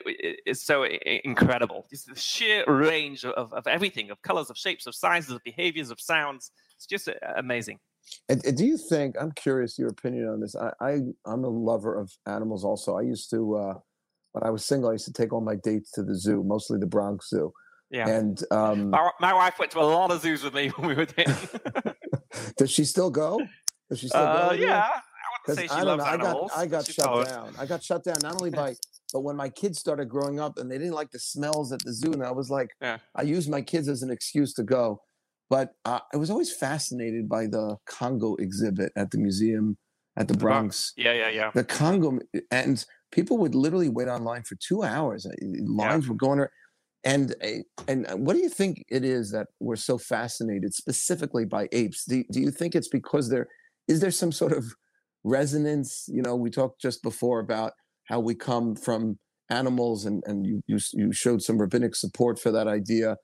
is so incredible. Just the sheer range of, of everything, of colors, of shapes, of sizes, of behaviors, of sounds. It's just uh, amazing. And, and do you think? I'm curious your opinion on this. I, I I'm a lover of animals. Also, I used to uh, when I was single. I used to take all my dates to the zoo, mostly the Bronx Zoo. Yeah. And um, My, my wife went to a lot of zoos with me when we were there. does she still go? Does she still uh, go? yeah, I Because she I don't know. I got. I got shut down. I got shut down not only by but when my kids started growing up and they didn't like the smells at the zoo, and I was like, Yeah. I used my kids as an excuse to go. But uh, I was always fascinated by the Congo exhibit at the museum at the Bronx. Yeah, yeah, yeah. The Congo, and people would literally wait online for two hours. Uh, Lines were going. ar- And uh, and what do you think it is that we're so fascinated specifically by apes? Do, do you think it's because there is there some sort of resonance? You know, we talked just before about how we come from animals, and and you you, you showed some rabbinic support for that idea.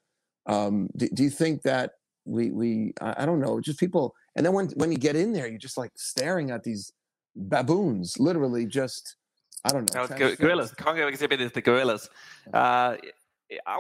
Um, do, do you think that we we I, I don't know, just people, and then when when you get in there, you're just like staring at these baboons, literally just I don't know. No, go- gorillas. The Congo exhibit is the gorillas. Uh,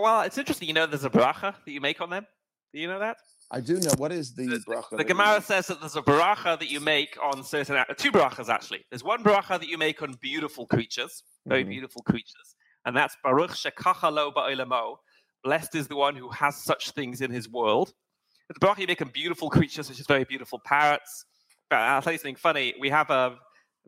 well, it's interesting. You know, there's a bracha that you make on them. Do you know that? I do know what is the, The, bracha. the Gemara says that there's a bracha that you make on certain two brachas actually. There's one bracha that you make on beautiful creatures, very Mhm. beautiful creatures, and that's Baruch shekacha lo ba'olamo. Blessed is the one who has such things in his world. The bracha you make on beautiful creatures, such as very beautiful parrots. But I'll tell you something funny. We have a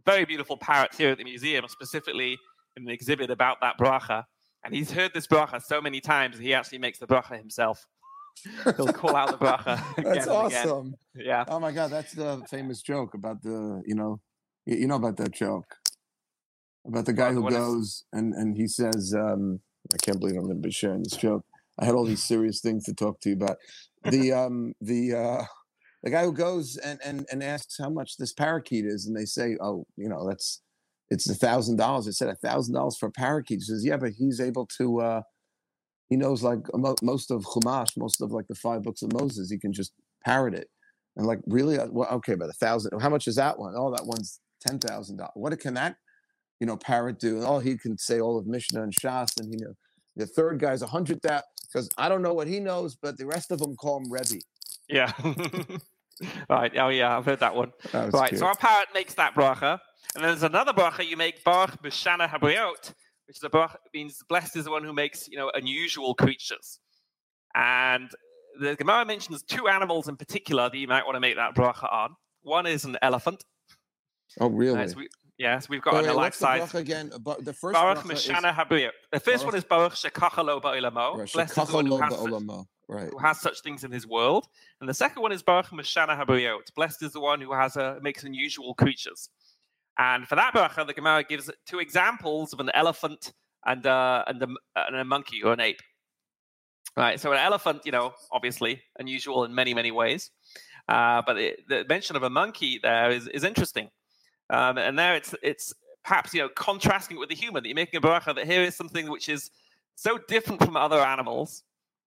very beautiful parrot here at the museum, specifically in an exhibit about that bracha, and he's heard this bracha so many times he actually makes the bracha himself. He'll call out the bracha. That's awesome. Yeah. Oh my God, that's the famous joke about the you know, you know about that joke about the guy who goes and and he says, um, I can't believe I'm going to be sharing this joke. I had all these serious things to talk to you about. The um the uh the guy who goes and and and asks how much this parakeet is, and they say, oh, you know, that's it's a thousand dollars. I said a thousand dollars for a parakeet. He says, yeah, but he's able to. uh He knows like most of Chumash, most of like the five books of Moses. He can just parrot it. And like, really? Uh, well, okay, but a thousand. How much is that one? Oh, that one's ten thousand dollars. What can that, you know, parrot do? And oh, he can say all of Mishnah and Shas, and he know the third guy's a hundred that because I don't know what he knows, but the rest of them call him Rebbe. Yeah. right. Oh yeah, I've heard that one. That right. Cute. So our parrot makes that bracha, and then there's another bracha you make Baruch B'Shana Habriot, which is a bracha means blessed is the one who makes you know unusual creatures. And the Gemara mentions two animals in particular that you might want to make that bracha on. One is an elephant. Oh really? Uh, so we, yes, we've got Wait, an wait, life what's the size. bracha again? Ba- The first Baruch bracha is Mishana Habriot. The first one is Baruch Shekachalo Ba'olamo. Right, Blessed is the one who Shekachalo has, such, ba'olamo. Right. who has such things in his world. And the second one is Baruch Mishana Habriot. Blessed is the one who has a, makes unusual creatures. And for that bracha, the Gemara gives two examples of an elephant and, uh, and, a, and a monkey or an ape. Right, so an elephant, you know, obviously unusual in many, many ways. Uh, but it, the mention of a monkey there is, is interesting. Um, and there it's, it's perhaps, you know, contrasting it with the human. That you're making a bracha that here is something which is so different from other animals,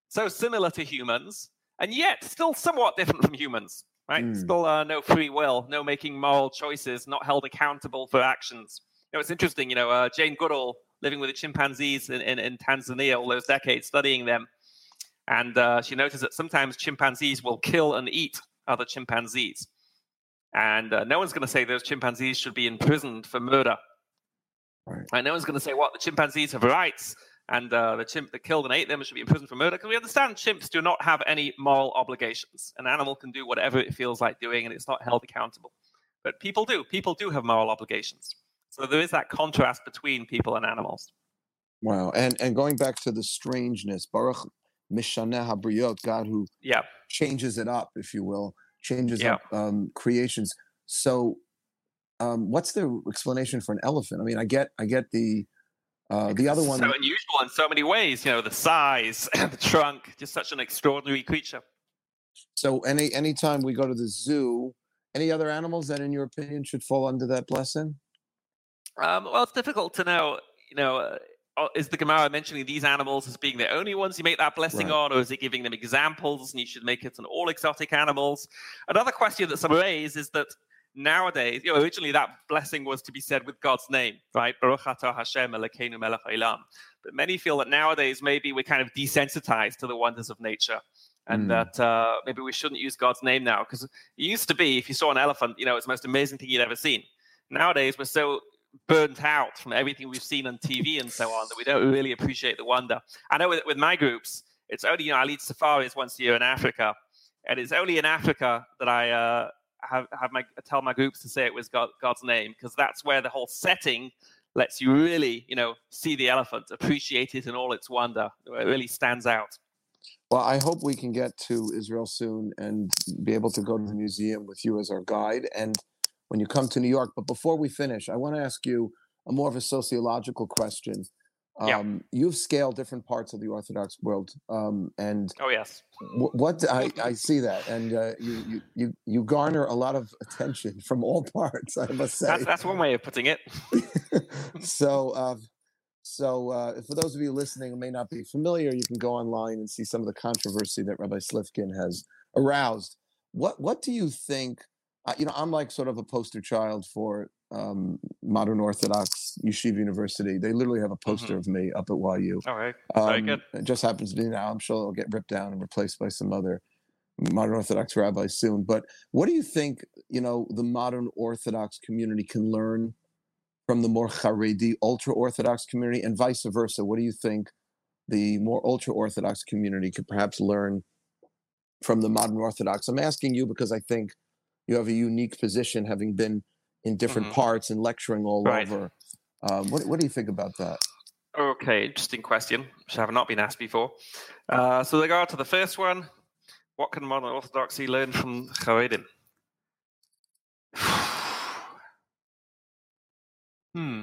so similar to humans, and yet still somewhat different from humans, right? Mm. Still uh, no free will, no making moral choices, not held accountable for actions. You know, it's interesting, you know, uh, Jane Goodall living with the chimpanzees in, in, in Tanzania all those decades, studying them. And uh, she noticed that sometimes chimpanzees will kill and eat other chimpanzees. And uh, no one's going to say those chimpanzees should be imprisoned for murder. Right. And no one's going to say what the chimpanzees have rights, and uh, the chimp that killed and ate them should be imprisoned for murder. Because we understand chimps do not have any moral obligations. An animal can do whatever it feels like doing, and it's not held accountable. But people do. People do have moral obligations. So there is that contrast between people and animals. Wow. And and going back to the strangeness, Baruch Mishaneh Habriot, God who Yeah. changes it up, if you will, changes Yeah. up um, creations. So, um, what's the explanation for an elephant? I mean, I get, I get the, uh, the other one. So unusual in so many ways. You know, the size, the trunk, just such an extraordinary creature. So, any any time we go to the zoo, any other animals that, in your opinion, should fall under that blessing? Um, well, it's difficult to know. You know, uh, is the Gemara mentioning these animals as being the only ones you make that blessing Right. on, or is it giving them examples and you should make it on all exotic animals? Another question that some raise is that nowadays, you know, originally that blessing was to be said with God's name, right? Baruch atah Hashem Elokeinu melech. But many feel that nowadays maybe we're kind of desensitized to the wonders of nature. And Mm. that uh, maybe we shouldn't use God's name now because it used to be if you saw an elephant, you know, it's the most amazing thing you'd ever seen. Nowadays, we're so burnt out from everything we've seen on TV and so on that we don't really appreciate the wonder. I know with, with my groups, it's only, you know, I lead safaris once a year in Africa, and it's only in Africa that I uh, have, have my tell my groups to say it was God, God's name because that's where the whole setting lets you really, you know, see the elephant, appreciate it in all its wonder. It really stands out. Well, I hope we can get to Israel soon and be able to go to the museum with you as our guide. And when you come to New York, but before we finish, I want to ask you a more of a sociological question. Yeah. Um, You've scaled different parts of the Orthodox world, um, and Oh yes, wh- what I, I see that, and uh, you, you you you garner a lot of attention from all parts. I must say. that's that's one way of putting it. so, uh, so uh, for those of you listening who may not be familiar, you can go online and see some of the controversy that Rabbi Slifkin has aroused. What What do you think? Uh, you know, I'm like sort of a poster child for um, modern Orthodox Yeshiva University. They literally have a poster of me up at YU. All right, very Um, good. It just happens to be now. I'm sure it'll get ripped down and replaced by some other modern Orthodox rabbi soon. But what do you think? You know, the modern Orthodox community can learn from the more Haredi ultra Orthodox community, and vice versa. What do you think the more ultra Orthodox community could perhaps learn from the modern Orthodox? I'm asking you because I think you have a unique position, having been in different Mhm. parts and lecturing all Right. over. Um, what, what do you think about that? Okay, interesting question, which I have not been asked before. Uh, so, regard to the first one, what can modern orthodoxy learn from Haredim? hmm.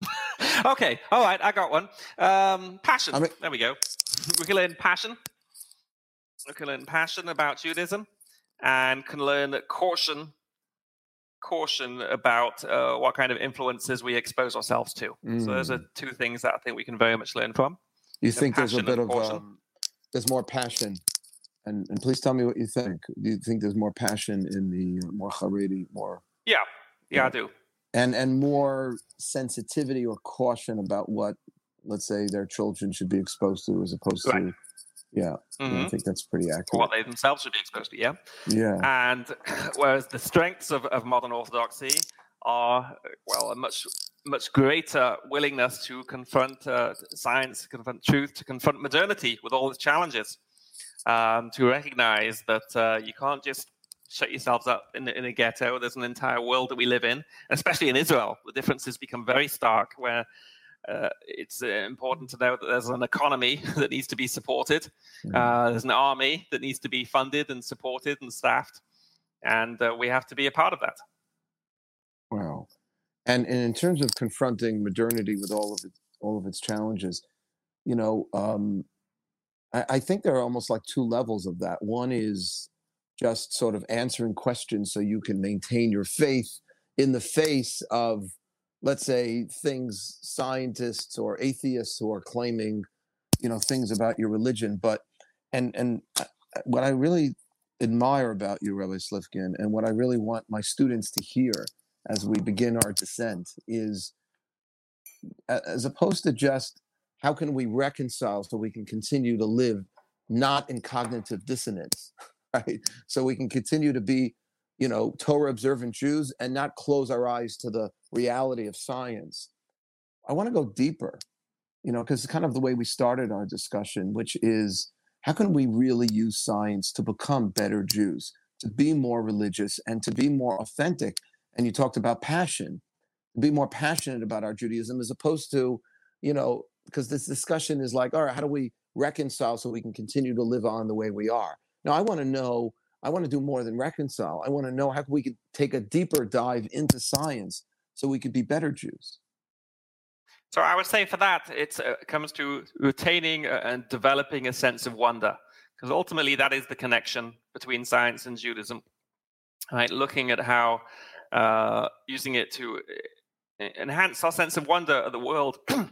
okay, all right, I got one. Um, passion. I mean, there we go. We can learn passion. We can learn passion about Judaism, and can learn caution caution about uh, what kind of influences we expose ourselves to. Mm. So those are mm. two things that I think we can very much learn from. You think there's a bit of um, there's more passion, and and please tell me what you think. Do you think there's more passion in the more Haredi, more? Yeah, yeah, I do. And and more sensitivity or caution about what, let's say, their children should be exposed to, as opposed right. to yeah, mm-hmm. I think that's pretty accurate. What they themselves should be exposed to, yeah. Yeah. And whereas the strengths of, of modern orthodoxy are, well, a much much greater willingness to confront uh, science, to confront truth, to confront modernity with all its challenges, um, to recognize that uh, you can't just shut yourselves up in, in a ghetto. There's an entire world that we live in, especially in Israel. The differences become very stark where uh, it's uh, important to know that there's an economy that needs to be supported. Mm. Uh, there's an army that needs to be funded and supported and staffed, and uh, we have to be a part of that. Wow, and, and in terms of confronting modernity with all of its all of its challenges, you know, um, I, I think there are almost like two levels of that. One is just sort of answering questions so you can maintain your faith in the face of let's say things scientists or atheists who are claiming you know things about your religion but and and uh, what i really admire about you rabbi slifkin and what i really want my students to hear as we begin our descent is as opposed to just how can we reconcile so we can continue to live not in cognitive dissonance right? So we can continue to be you know, Torah observant Jews and not close our eyes to the reality of science. I want to go deeper, you know, because it's kind of the way we started our discussion, which is how can we really use science to become better Jews, to be more religious and to be more authentic? And you talked about passion, to be more passionate about our Judaism as opposed to, you know, because this discussion is like, all right, how do we reconcile so we can continue to live on the way we are? Now, I want to know I want to do more than reconcile. I want to know how we could take a deeper dive into science so we could be better Jews. So I would say for that, it uh, comes to retaining uh, and developing a sense of wonder, because ultimately that is the connection between science and Judaism. Right, looking at how uh, using it to uh, enhance our sense of wonder of the world and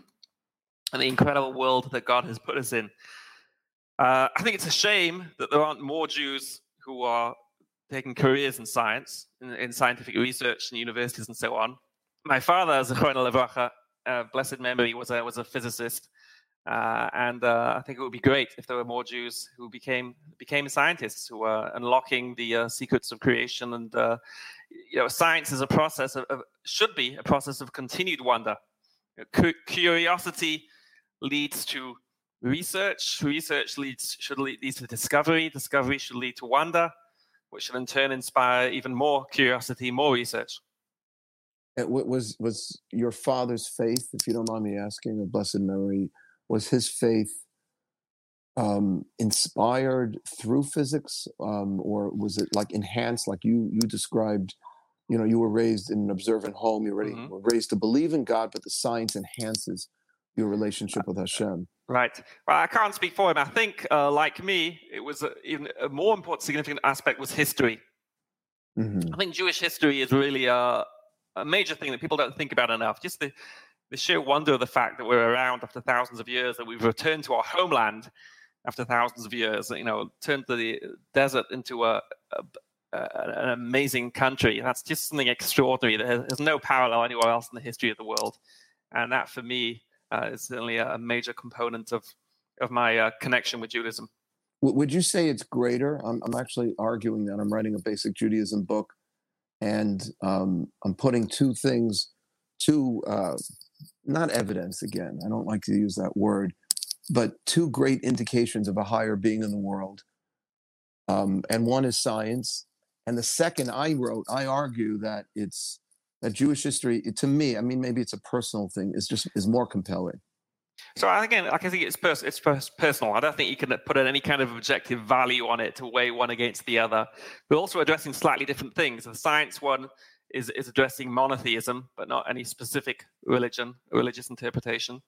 the incredible world that God has put us in. Uh, I think it's a shame that there aren't more Jews who are taking careers in science, in, in scientific research and universities and so on. My father, as a uh, blessed memory, was a was a physicist, uh, and uh, I think it would be great if there were more Jews who became became scientists who are unlocking the uh, secrets of creation. And uh, you know, science is a process of, of, should be a process of continued wonder. curiosity leads to research. Research leads should lead, lead to discovery. Discovery should lead to wonder, which should in turn inspire even more curiosity, more research. It was was your father's faith, if you don't mind me asking, of blessed memory, was his faith um, inspired through physics, um, or was it like enhanced, like you you described? You know, you were raised in an observant home. You already mm-hmm. were raised to believe in God, but the science enhances your relationship with Hashem. Right. Well, I can't speak for him. I think, uh, like me, it was a, even a more important, significant aspect was history. Mm-hmm. I think Jewish history is really a, a, major thing that people don't think about enough. Just the, the sheer wonder of the fact that we're around after thousands of years, that we've returned to our homeland after thousands of years, you know, turned the desert into a, an amazing country. That's just something extraordinary has no parallel anywhere else in the history of the world. And that, for me, uh, is certainly a major component of of my uh, connection with Judaism. Would you say it's greater? I'm, I'm actually arguing that. I'm writing a basic Judaism book, and um, I'm putting two things, two uh, not evidence again. I don't like to use that word, but two great indications of a higher being in the world. Um, and one is science, and the second I wrote, I argue that it's that Jewish history, to me, I mean, maybe it's a personal thing, is just is more compelling. So again, like I think it's pers- it's personal. I don't think you can put any kind of objective value on it to weigh one against the other. We're also addressing slightly different things. The science one is is addressing monotheism, but not any specific religion, religious interpretation.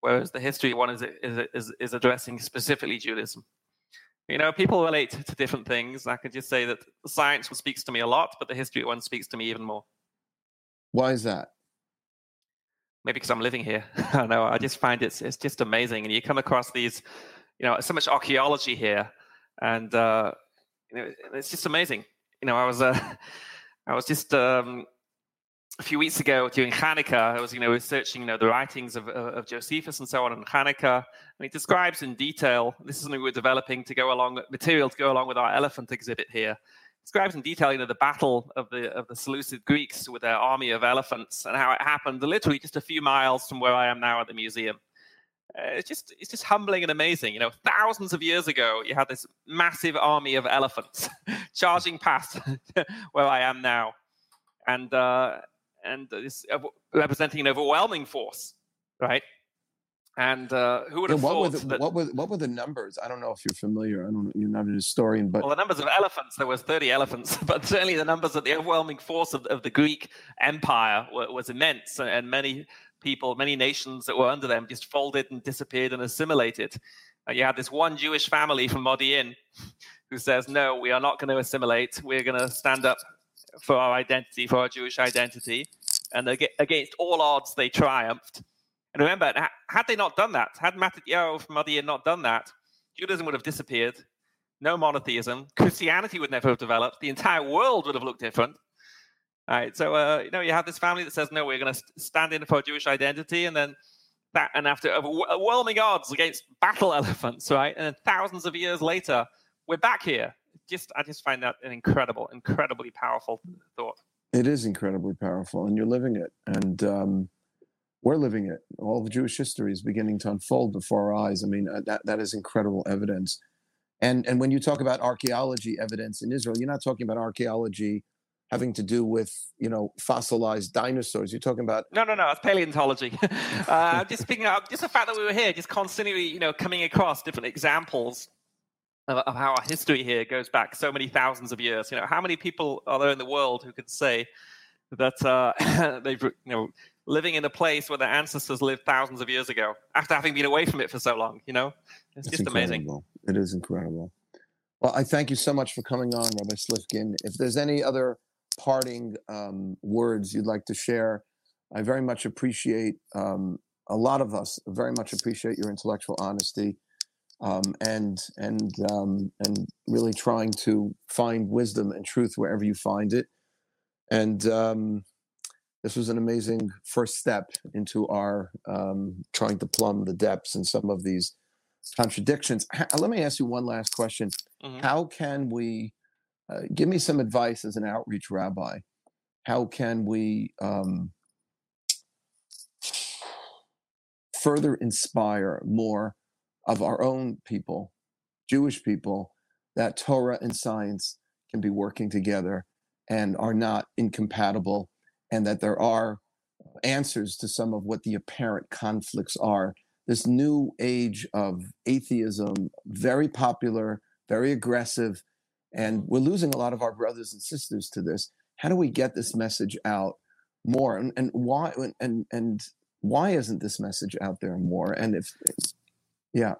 Whereas the history one is is is, is addressing specifically Judaism. You know, people relate to different things. I could just say that the science one speaks to me a lot, but the history one speaks to me even more. Why is that? maybe because I'm living here. I don't know. I just find it's it's just amazing, and you come across these, you know, so much archaeology here, and uh, you know, it's just amazing. You know, I was uh, I was just um, a few weeks ago during Hanukkah. I was you know researching you know the writings of of Josephus and so on in Hanukkah, and he describes in detail. This is something we're developing to go along material to go along with our elephant exhibit here describes in detail, you know, the battle of the of the Seleucid Greeks with their army of elephants and how it happened literally just a few miles from where I am now at the museum. Uh, it's just it's just humbling and amazing. You know, thousands of years ago, you had this massive army of elephants charging past where I am now, and uh, and this uh, representing an overwhelming force, right? And uh, who would have yeah, what thought were the, that, what were what were the numbers? I don't know if you're familiar. I don't. You're not a historian, but well, the numbers of elephants there was 30 elephants, but certainly the numbers of the overwhelming force of, of the Greek Empire were, was immense, and many people, many nations that were under them just folded and disappeared and assimilated. And you had this one Jewish family from Modi'in who says, "No, we are not going to assimilate. We're going to stand up for our identity, for our Jewish identity." And against all odds, they triumphed and remember, had they not done that, had Mattatyahu from Modi'in not done that, Judaism would have disappeared. No monotheism. Christianity would never have developed. The entire world would have looked different. All right. So, uh, you know, you have this family that says, no, we're going to stand in for Jewish identity. And then that, and after overwhelming odds against battle elephants, right? And thousands of years later, we're back here. Just, I just find that an incredible, incredibly powerful thought. It is incredibly powerful, and you're living it. And, um, we're living it. All the Jewish history is beginning to unfold before our eyes. I mean, uh, that that is incredible evidence. And and when you talk about archaeology evidence in Israel, you're not talking about archaeology having to do with you know fossilized dinosaurs. You're talking about no, no, no. It's paleontology. uh, just picking up just the fact that we were here, just constantly you know coming across different examples of, of how our history here goes back so many thousands of years. You know, how many people are there in the world who can say that uh, they've you know living in a place where their ancestors lived thousands of years ago after having been away from it for so long. You know, it's, it's just incredible. amazing. It is incredible. Well, I thank you so much for coming on, Rabbi Slifkin. If there's any other parting um, words you'd like to share, I very much appreciate. Um, a lot of us very much appreciate your intellectual honesty. Um, and and um, and really trying to find wisdom and truth wherever you find it. And um, this was an amazing first step into our um, trying to plumb the depths and some of these contradictions. let me ask you one last question. Mm-hmm. How can we uh, give me some advice as an outreach rabbi? How can we um, further inspire more of our own people, Jewish people, that Torah and science can be working together and are not incompatible and that there are answers to some of what the apparent conflicts are. This new age of atheism, very popular, very aggressive, and we're losing a lot of our brothers and sisters to this. How do we get this message out more? And, and why and and why isn't this message out there more? And if yeah.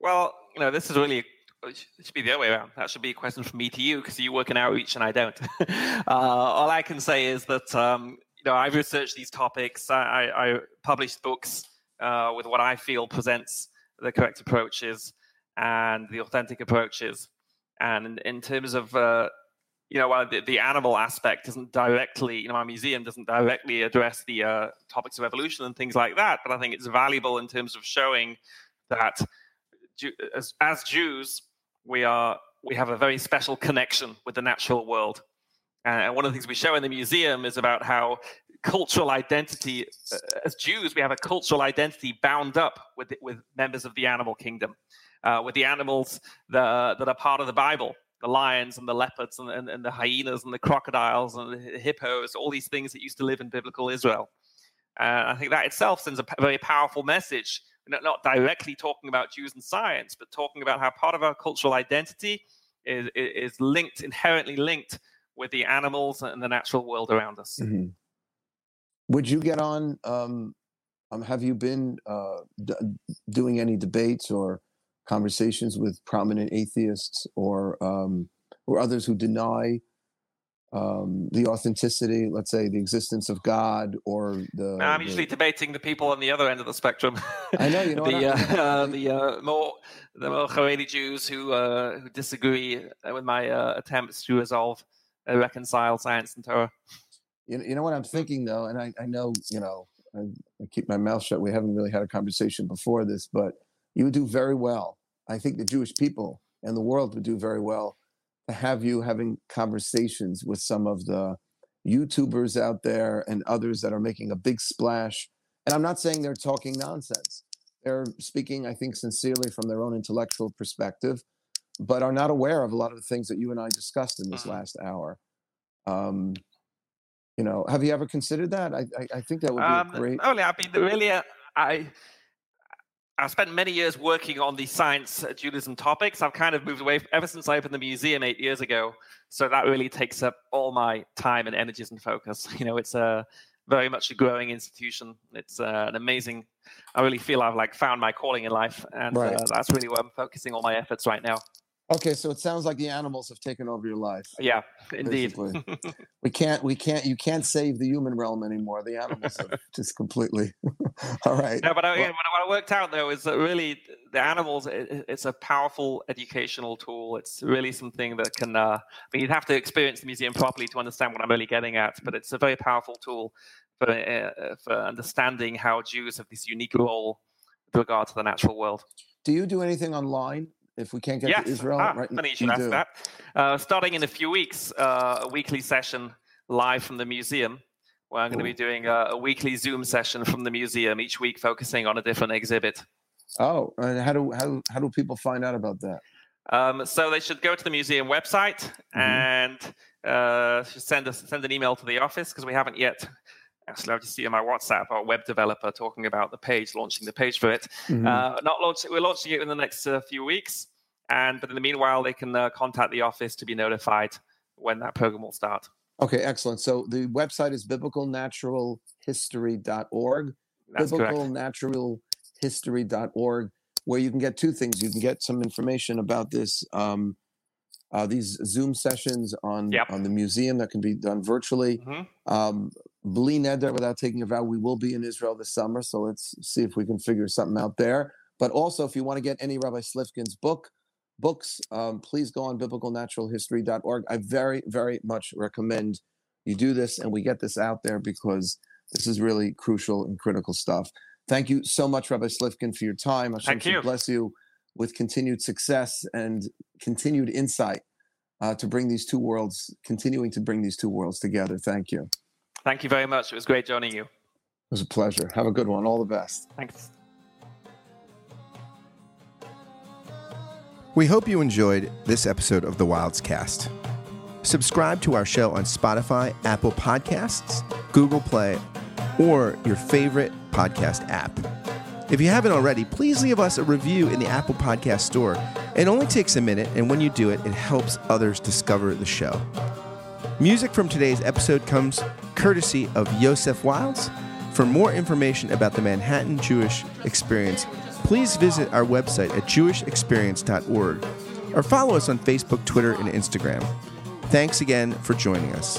Well, you know, this is really it should be the other way around. That should be a question from me to you because you work in outreach and I don't. uh, all I can say is that um, you know I've researched these topics. I, I, I published books uh, with what I feel presents the correct approaches and the authentic approaches. And in, in terms of uh, you know, while the, the, animal aspect doesn't directly, you know, my museum doesn't directly address the uh, topics of evolution and things like that, but I think it's valuable in terms of showing that as, as Jews, we are we have a very special connection with the natural world. And one of the things we show in the museum is about how cultural identity, uh, as Jews, we have a cultural identity bound up with with members of the animal kingdom, uh, with the animals that, that are part of the Bible. the lions and the leopards and, and, and, the hyenas and the crocodiles and the hippos, all these things that used to live in biblical Israel. Uh, I think that itself sends a very powerful message, not, directly talking about Jews and science, but talking about how part of our cultural identity is, is linked, inherently linked with the animals and the natural world around us. Mm-hmm. Would you get on? Um, um, have you been uh, d- doing any debates or conversations with prominent atheists or um, or others who deny um, the authenticity, let's say, the existence of God or the. I'm the... usually debating the people on the other end of the spectrum. I know, you know, the uh, uh, the uh, more the more Haredi Jews who uh, who disagree with my uh, attempts to resolve uh, reconcile science and Torah. You, you know what I'm thinking though, and I, I know you know I, I keep my mouth shut. We haven't really had a conversation before this, but you would do very well. I think the Jewish people and the world would do very well to have you having conversations with some of the YouTubers out there and others that are making a big splash. And I'm not saying they're talking nonsense. They're speaking, I think, sincerely from their own intellectual perspective, but are not aware of a lot of the things that you and I discussed in this mm-hmm. last hour. Um, you know, have you ever considered that? I, I, I think that would be um, great. Only, I mean, really, uh, I I spent many years working on the science Judaism topics. I've kind of moved away ever since I opened the museum eight years ago. So that really takes up all my time and energies and focus. You know, it's a very much a growing institution. It's uh, an amazing. I really feel I've like found my calling in life, and right. uh, that's really where I'm focusing all my efforts right now. Okay, so it sounds like the animals have taken over your life. Yeah, indeed. we can't, we can't, you can't save the human realm anymore. The animals have just completely. All right. No, but I, well, what I worked out though is that really the animals, it, it's a powerful educational tool. It's really something that can. Uh, I mean, you'd have to experience the museum properly to understand what I'm really getting at. But it's a very powerful tool for uh, for understanding how Jews have this unique role with regard to the natural world. Do you do anything online if we can't get yes. to Israel? Ah, right? Funny you should ask do. that. Uh, starting in a few weeks, uh, a weekly session live from the museum, where I'm going to be doing a, a, weekly Zoom session from the museum each week, focusing on a different exhibit. Oh, and how do how how do people find out about that? Um, so they should go to the museum website mm-hmm. and uh, send us send an email to the office because we haven't yet Actually, I've just seen on my WhatsApp our web developer talking about the page, launching the page for it. Mm-hmm. Uh, not launching, we're launching it in the next uh, few weeks, and but in the meanwhile, they can uh, contact the office to be notified when that program will start. Okay, excellent. So the website is biblicalnaturalhistory.org. That's biblicalnaturalhistory.org, where you can get two things. You can get some information about this. Um, uh, these Zoom sessions on yep. on the museum that can be done virtually. Mm-hmm. Um, Bli Neder, without taking a vow, we will be in Israel this summer, so let's see if we can figure something out there. But also, if you want to get any Rabbi Slifkin's book, books, um, please go on biblicalnaturalhistory.org. I very, very much recommend you do this and we get this out there because this is really crucial and critical stuff. Thank you so much, Rabbi Slifkin, for your time. Hashem Thank you. bless you with continued success and continued insight uh, to bring these two worlds, continuing to bring these two worlds together. Thank you. Thank you very much. It was great joining you. It was a pleasure. Have a good one. All the best. Thanks. We hope you enjoyed this episode of the WildesCast. Subscribe to our show on Spotify, Apple Podcasts, Google Play, or your favorite podcast app. If you haven't already, please leave us a review in the Apple Podcast Store. It only takes a minute, and when you do it, it helps others discover the show. Music from today's episode comes courtesy of Yosef Wildes. For more information about the Manhattan Jewish Experience, please visit our website at jewishexperience.org or follow us on Facebook, Twitter, and Instagram. Thanks again for joining us.